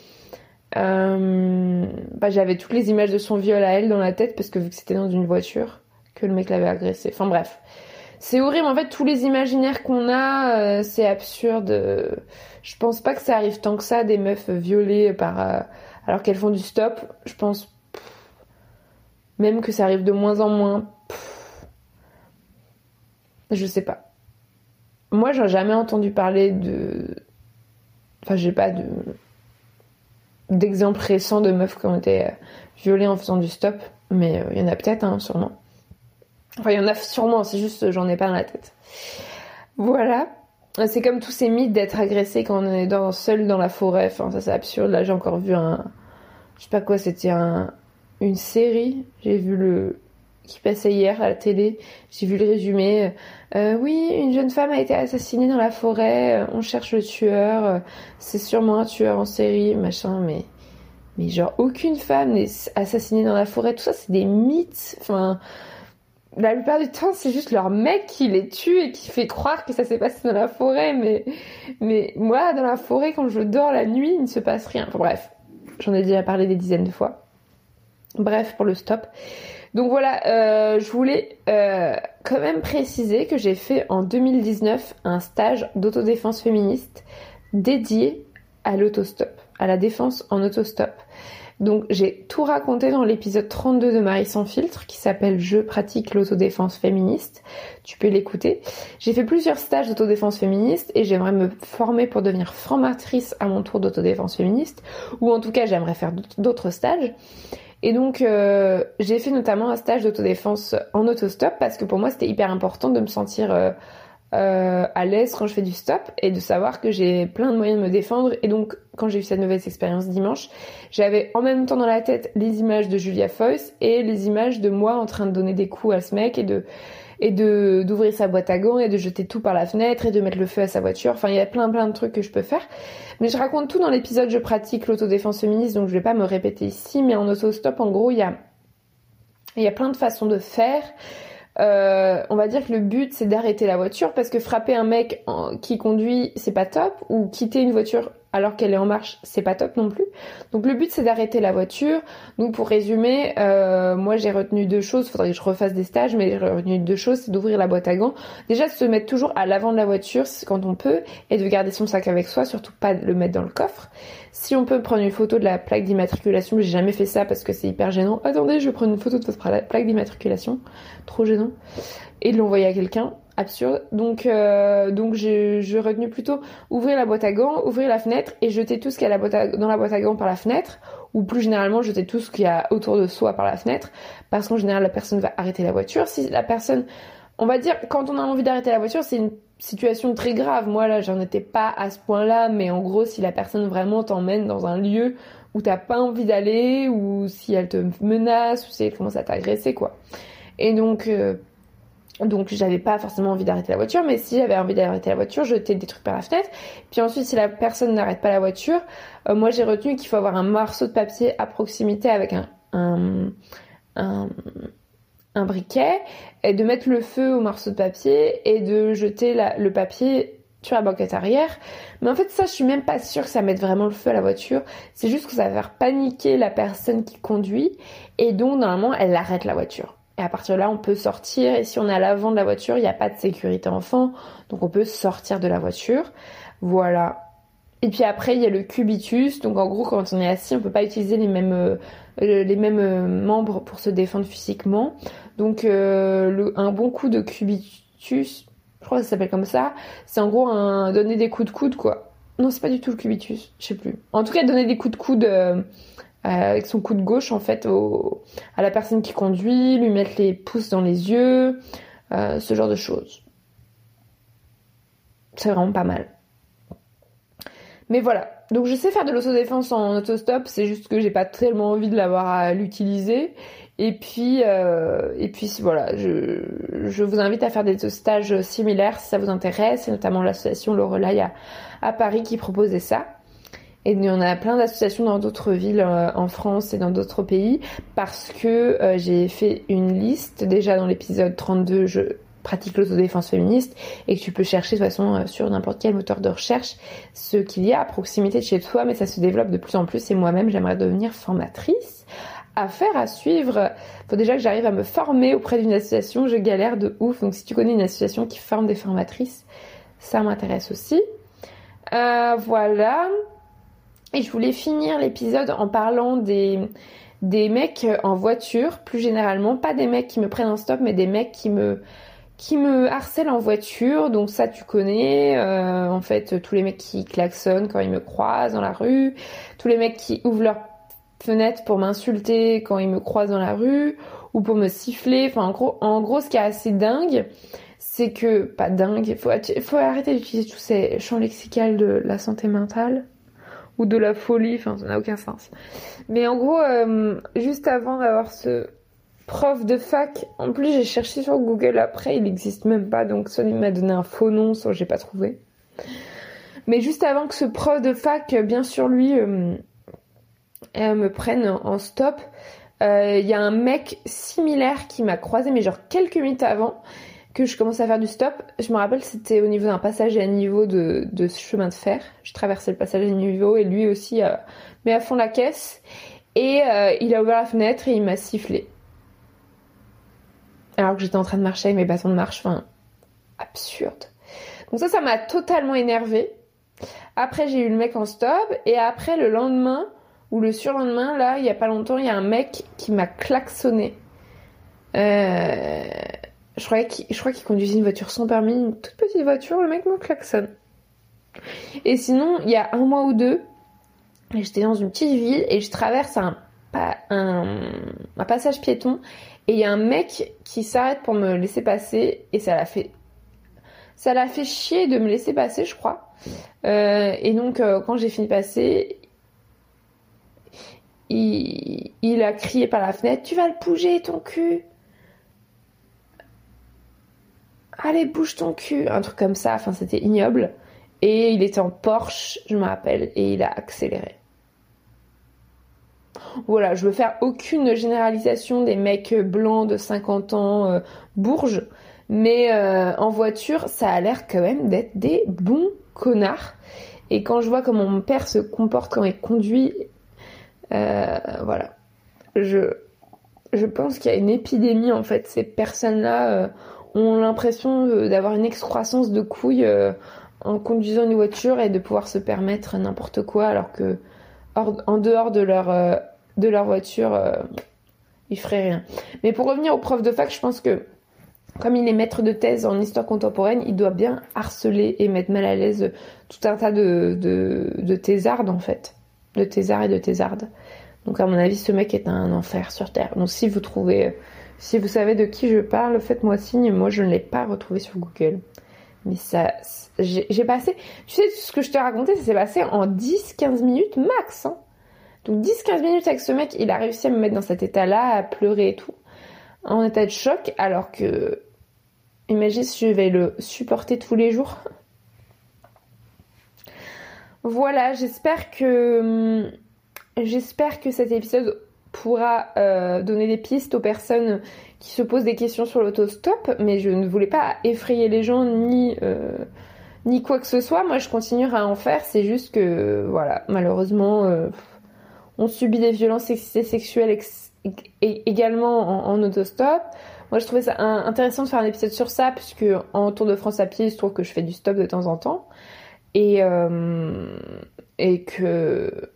euh, bah, j'avais toutes les images de son viol à elle dans la tête parce que vu que c'était dans une voiture que le mec l'avait agressé. Enfin bref, c'est horrible. En fait, tous les imaginaires qu'on a, euh, c'est absurde. Je pense pas que ça arrive tant que ça des meufs violées par euh, alors qu'elles font du stop. Je pense même que ça arrive de moins en moins. je sais pas. Moi, j'ai jamais entendu parler de. Enfin, j'ai pas de d'exemples récents de meufs qui ont été euh, violées en faisant du stop, mais euh, il y en a peut-être, hein, sûrement. Enfin, il y en a sûrement, c'est juste j'en ai pas dans la tête. Voilà. C'est comme tous ces mythes d'être agressé quand on est seul dans la forêt. Enfin, ça c'est absurde. Là, j'ai encore vu un. Je sais pas quoi, c'était un, une série. J'ai vu le, qui passait hier à la télé. J'ai vu le résumé. Euh, oui, une jeune femme a été assassinée dans la forêt. Euh, on cherche le tueur. Euh, c'est sûrement un tueur en série, machin. Mais, mais genre aucune femme n'est assassinée dans la forêt. Tout ça, c'est des mythes. Enfin, la plupart du temps, c'est juste leur mec qui les tue et qui fait croire que ça s'est passé dans la forêt. Mais, mais moi, dans la forêt, quand je dors la nuit, il ne se passe rien. Enfin, bref, j'en ai déjà parlé des dizaines de fois. Bref, pour le stop. Donc voilà, euh, je voulais euh, quand même préciser que j'ai fait en 2019 un stage d'autodéfense féministe dédié à l'autostop, à la défense en autostop. Donc j'ai tout raconté dans l'épisode 32 de Marie sans filtre qui s'appelle Je pratique l'autodéfense féministe. Tu peux l'écouter. J'ai fait plusieurs stages d'autodéfense féministe et j'aimerais me former pour devenir formatrice à mon tour d'autodéfense féministe ou en tout cas j'aimerais faire d'autres stages. Et donc euh, j'ai fait notamment un stage d'autodéfense en autostop parce que pour moi c'était hyper important de me sentir euh, euh, à l'aise quand je fais du stop et de savoir que j'ai plein de moyens de me défendre. Et donc quand j'ai eu cette mauvaise expérience dimanche, j'avais en même temps dans la tête les images de Julia Foyce et les images de moi en train de donner des coups à ce mec et de et de d'ouvrir sa boîte à gants et de jeter tout par la fenêtre et de mettre le feu à sa voiture. Enfin, il y a plein plein de trucs que je peux faire. Mais je raconte tout dans l'épisode Je pratique l'autodéfense féministe, donc je vais pas me répéter ici. Mais en autostop, en gros, il y a il y a plein de façons de faire. Euh, on va dire que le but c'est d'arrêter la voiture parce que frapper un mec qui conduit c'est pas top ou quitter une voiture alors qu'elle est en marche, c'est pas top non plus. Donc le but c'est d'arrêter la voiture. Donc pour résumer, euh, moi j'ai retenu deux choses, faudrait que je refasse des stages, mais j'ai retenu deux choses, c'est d'ouvrir la boîte à gants. Déjà se mettre toujours à l'avant de la voiture quand on peut, et de garder son sac avec soi, surtout pas le mettre dans le coffre. Si on peut prendre une photo de la plaque d'immatriculation, j'ai jamais fait ça parce que c'est hyper gênant. Attendez, je vais prendre une photo de votre plaque d'immatriculation, trop gênant, et de l'envoyer à quelqu'un absurde. Donc, euh, donc j'ai retenu plutôt ouvrir la boîte à gants, ouvrir la fenêtre et jeter tout ce qu'il y a dans la boîte à gants par la fenêtre, ou plus généralement jeter tout ce qu'il y a autour de soi par la fenêtre, parce qu'en général la personne va arrêter la voiture. Si la personne, on va dire, quand on a envie d'arrêter la voiture, c'est une situation très grave. Moi là, j'en étais pas à ce point-là, mais en gros, si la personne vraiment t'emmène dans un lieu où t'as pas envie d'aller, ou si elle te menace, ou si elle commence à t'agresser, quoi. Et donc, euh, donc j'avais pas forcément envie d'arrêter la voiture, mais si j'avais envie d'arrêter la voiture, je jetais des trucs par la fenêtre. Puis ensuite, si la personne n'arrête pas la voiture, euh, moi j'ai retenu qu'il faut avoir un morceau de papier à proximité avec un briquet et de mettre le feu au morceau de papier et de jeter le papier sur la banquette arrière. Mais en fait, ça, je suis même pas sûre que ça mette vraiment le feu à la voiture. C'est juste que ça va faire paniquer la personne qui conduit. Et donc, normalement, elle arrête la voiture. Et à partir de là, on peut sortir. Et si on est à l'avant de la voiture, il n'y a pas de sécurité enfant. Donc, on peut sortir de la voiture. Voilà. Et puis après, il y a le cubitus. Donc, en gros, quand on est assis, on peut pas utiliser les mêmes, euh, les mêmes euh, membres pour se défendre physiquement. Donc, euh, un bon coup de cubitus, je crois que ça s'appelle comme ça, c'est en gros un donner des coups de coude quoi. Non, c'est pas du tout le cubitus, je sais plus. En tout cas, donner des coups de coude avec son coude gauche en fait à la personne qui conduit, lui mettre les pouces dans les yeux, euh, ce genre de choses. C'est vraiment pas mal. Mais voilà. Donc je sais faire de l'autodéfense en autostop, c'est juste que j'ai pas tellement envie de l'avoir à l'utiliser. Et puis, euh, et puis voilà, je, vous invite à faire des stages similaires si ça vous intéresse, et notamment l'association Le Relais à, à, Paris qui proposait ça. Et il y en a plein d'associations dans d'autres villes euh, en France et dans d'autres pays parce que euh, j'ai fait une liste déjà dans l'épisode 32, je pratique l'autodéfense féministe et que tu peux chercher de toute façon euh, sur n'importe quel moteur de recherche ce qu'il y a à proximité de chez toi, mais ça se développe de plus en plus et moi-même j'aimerais devenir formatrice à faire, à suivre. Faut déjà que j'arrive à me former auprès d'une association. Je galère de ouf. Donc si tu connais une association qui forme des formatrices, ça m'intéresse aussi. Voilà. Et je voulais finir l'épisode en parlant des, des mecs en voiture, plus généralement. Pas des mecs qui me prennent en stop, mais des mecs qui me qui me harcèlent en voiture, donc ça tu connais, euh, en fait tous les mecs qui klaxonnent quand ils me croisent dans la rue, tous les mecs qui ouvrent leur fenêtre pour m'insulter quand ils me croisent dans la rue ou pour me siffler. Enfin, en gros, en gros, ce qui est assez dingue, c'est que pas dingue. Il faut, faut arrêter d'utiliser tous ces champs lexicaux de la santé mentale de la folie. Enfin, ça n'a aucun sens. Mais en gros, euh, juste avant d'avoir ce prof de fac, en plus j'ai cherché sur Google après, il n'existe même pas, donc soit il m'a donné un faux nom, soit j'ai pas trouvé. Mais juste avant que ce prof de fac, bien sûr lui. Euh, me prennent en stop. Il euh, y a un mec similaire qui m'a croisé, mais genre quelques minutes avant que je commence à faire du stop. Je me rappelle, c'était au niveau d'un passage à niveau de, de chemin de fer. Je traversais le passage à niveau et lui aussi euh, met à fond la caisse. Et euh, il a ouvert la fenêtre et il m'a sifflé. Alors que j'étais en train de marcher avec mes bâtons de marche. Enfin, absurde. Donc ça, ça m'a totalement énervé. Après, j'ai eu le mec en stop. Et après, le lendemain, ou le surlendemain, là, il y a pas longtemps, il y a un mec qui m'a klaxonné. Euh, je, crois qu'il conduisait une voiture sans permis, une toute petite voiture, le mec me klaxonne. Et sinon, il y a un mois ou deux, j'étais dans une petite ville et je traverse un, passage piéton et il y a un mec qui s'arrête pour me laisser passer et ça l'a fait ça l'a fait chier de me laisser passer je crois euh, et donc euh, quand j'ai fini de passer il, a crié par la fenêtre Tu vas le bouger ton cul Allez, bouge ton cul Un truc comme ça, enfin c'était ignoble. Et il était en Porsche, je me rappelle, et il a accéléré. Voilà, je veux faire aucune généralisation des mecs blancs de 50 ans, euh, bourges, mais euh, en voiture, ça a l'air quand même d'être des bons connards. Et quand je vois comment mon père se comporte quand il conduit, euh, voilà. Je, je pense qu'il y a une épidémie en fait. Ces personnes-là euh, ont l'impression d'avoir une excroissance de couilles euh, en conduisant une voiture et de pouvoir se permettre n'importe quoi alors que en dehors de leur, leur voiture, ils feraient rien. Mais pour revenir au prof de fac, je pense que comme il est maître de thèse en histoire contemporaine, il doit bien harceler et mettre mal à l'aise tout un tas de, de, de en fait. De thésards et de thésardes. Donc à mon avis, ce mec est un enfer sur Terre. Donc si vous trouvez, si vous savez de qui je parle, faites-moi signe. Moi, je ne l'ai pas retrouvé sur Google. Mais ça, j'ai passé, tu sais, ce que je te racontais, ça s'est passé en 10-15 minutes max. Hein. Donc 10-15 minutes avec ce mec, il a réussi à me mettre dans cet état-là, à pleurer et tout, en état de choc, alors que, imagine si je vais le supporter tous les jours. Voilà, j'espère que J'espère que cet épisode pourra euh, donner des pistes aux personnes qui se posent des questions sur l'autostop, mais je ne voulais pas effrayer les gens ni euh, ni quoi que ce soit. Moi, je continuerai à en faire. C'est juste que voilà, malheureusement, euh, on subit des violences sexuelles également en, autostop. Moi, je trouvais ça intéressant de faire un épisode sur ça, puisque en Tour de France à pied, il se trouve que je fais du stop de temps en temps. Et, et que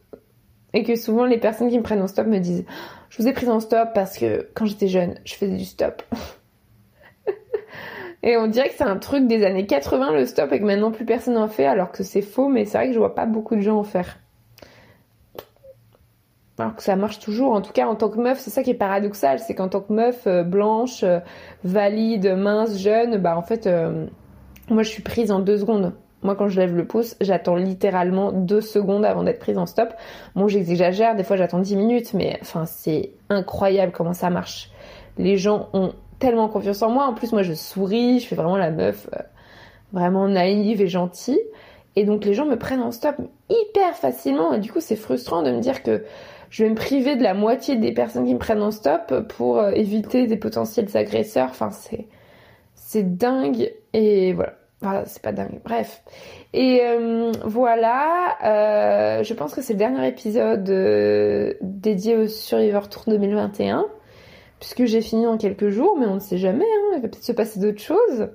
et que souvent les personnes qui me prennent en stop me disent je vous ai pris en stop parce que quand j'étais jeune je faisais du stop et on dirait que c'est un truc des années 80 le stop et que maintenant plus personne n'en fait alors que c'est faux mais c'est vrai que je vois pas beaucoup de gens en faire alors que ça marche toujours. En tout cas, en tant que meuf, c'est ça qui est paradoxal, c'est qu'en tant que meuf euh, blanche, euh, valide, mince, jeune, bah en fait, euh, moi je suis prise en deux secondes. Moi, quand je lève le pouce, j'attends littéralement deux secondes avant d'être prise en stop. Bon, j'exagère, des fois j'attends dix minutes, mais enfin, c'est incroyable comment ça marche. Les gens ont tellement confiance en moi. En plus, moi, je souris, je fais vraiment la meuf euh, vraiment naïve et gentille. Et donc, les gens me prennent en stop hyper facilement. Et du coup, c'est frustrant de me dire que je vais me priver de la moitié des personnes qui me prennent en stop pour euh, éviter des potentiels agresseurs. Enfin, c'est dingue. Et voilà. Voilà, c'est pas dingue. Bref. Et euh, voilà, euh, je pense que c'est le dernier épisode euh, dédié au Survivor Tour 2021, puisque j'ai fini dans quelques jours, mais on ne sait jamais, hein, il va peut-être se passer d'autres choses.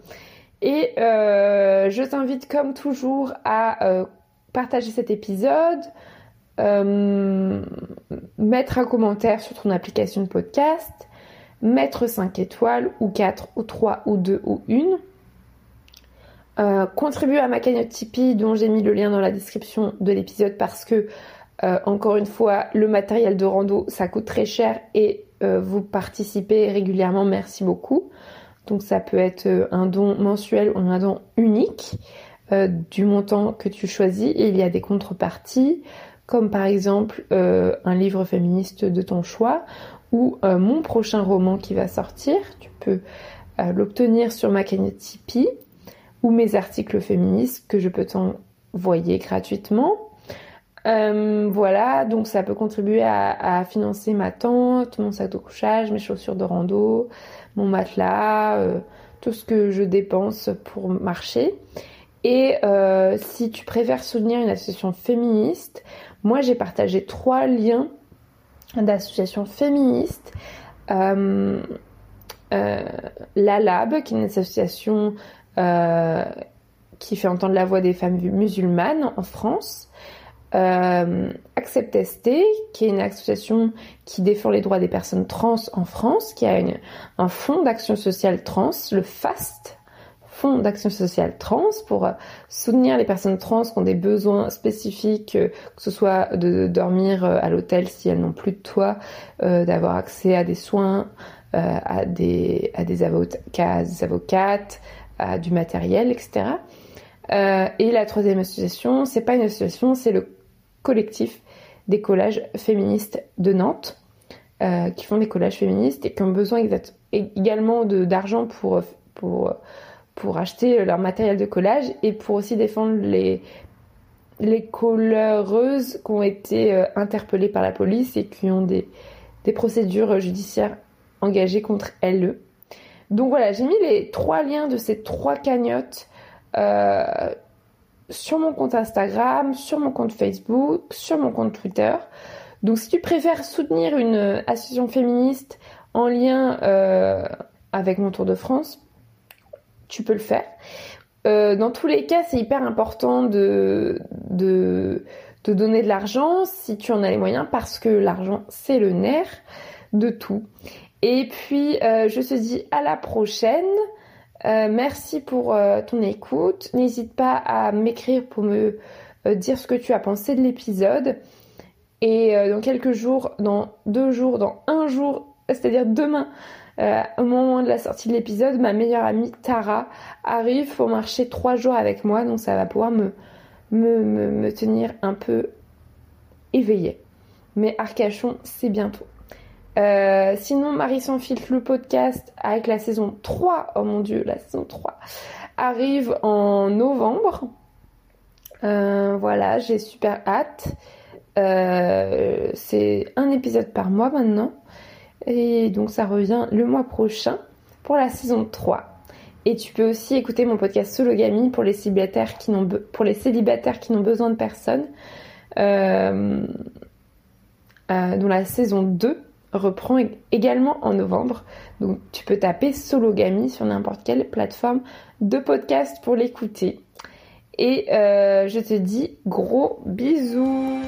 Et je t'invite comme toujours à partager cet épisode, mettre un commentaire sur ton application de podcast, mettre 5 étoiles, ou 4, ou 3, ou 2, ou 1 euh, contribuer à ma cagnotte Tipeee dont j'ai mis le lien dans la description de l'épisode parce que euh, encore une fois le matériel de rando ça coûte très cher et euh, vous participez régulièrement merci beaucoup. Donc ça peut être un don mensuel ou un don unique du montant que tu choisis. Et il y a des contreparties comme par exemple un livre féministe de ton choix ou mon prochain roman qui va sortir. Tu peux l'obtenir sur ma cagnotte Tipeee ou mes articles féministes que je peux t'envoyer gratuitement. Euh, voilà, donc ça peut contribuer à, financer ma tente, mon sac de couchage, mes chaussures de rando, mon matelas, euh, tout ce que je dépense pour marcher. Et euh, si tu préfères soutenir une association féministe, moi j'ai partagé trois liens d'associations féministes. la Lab, qui est une association qui fait entendre la voix des femmes musulmanes en France. Euh, Accept ST, qui est une association qui défend les droits des personnes trans en France, qui a un fonds d'action sociale trans, le FAST, Fonds d'action sociale trans, pour euh, soutenir les personnes trans qui ont des besoins spécifiques, euh, que ce soit de dormir à l'hôtel si elles n'ont plus de toit, euh, d'avoir accès à des soins, à des, à avocats, des avocates, du matériel, etc. Euh, et la troisième association, c'est pas une association, c'est le collectif des collages féministes de Nantes, euh, qui font des collages féministes et qui ont besoin également d'argent pour, pour, pour acheter leur matériel de collage et pour aussi défendre les, les qui ont été euh, interpellées par la police et qui ont des, des procédures judiciaires engagées contre elles. Donc voilà, j'ai mis les trois liens de ces trois cagnottes euh, sur mon compte Instagram, sur mon compte Facebook, sur mon compte Twitter. Donc si tu préfères soutenir une association féministe en lien euh, avec mon Tour de France, tu peux le faire. Euh, dans tous les cas, c'est hyper important de, de, de donner de l'argent si tu en as les moyens parce que l'argent c'est le nerf de tout. Et puis, euh, je te dis à la prochaine. Euh, merci pour euh, ton écoute. N'hésite pas à m'écrire pour me dire ce que tu as pensé de l'épisode. Et dans quelques jours, dans deux jours, dans un jour, c'est-à-dire demain, au moment de la sortie de l'épisode, ma meilleure amie Tara arrive pour marcher trois jours avec moi. Donc ça va pouvoir me, me, tenir un peu éveillée. Mais Arcachon, c'est bientôt. Euh, sinon, Marie sans le podcast avec la saison 3, oh mon dieu, la saison 3, arrive en novembre. Euh, voilà, j'ai super hâte. c'est un épisode par mois maintenant. Et donc ça revient le mois prochain pour la saison 3. Et tu peux aussi écouter mon podcast Sologamy pour les célibataires qui n'ont pour les célibataires qui n'ont besoin de personne, euh, euh, dont la saison 2 reprend également en novembre. Donc tu peux taper Sologamy sur n'importe quelle plateforme de podcast pour l'écouter. Et euh, je te dis gros bisous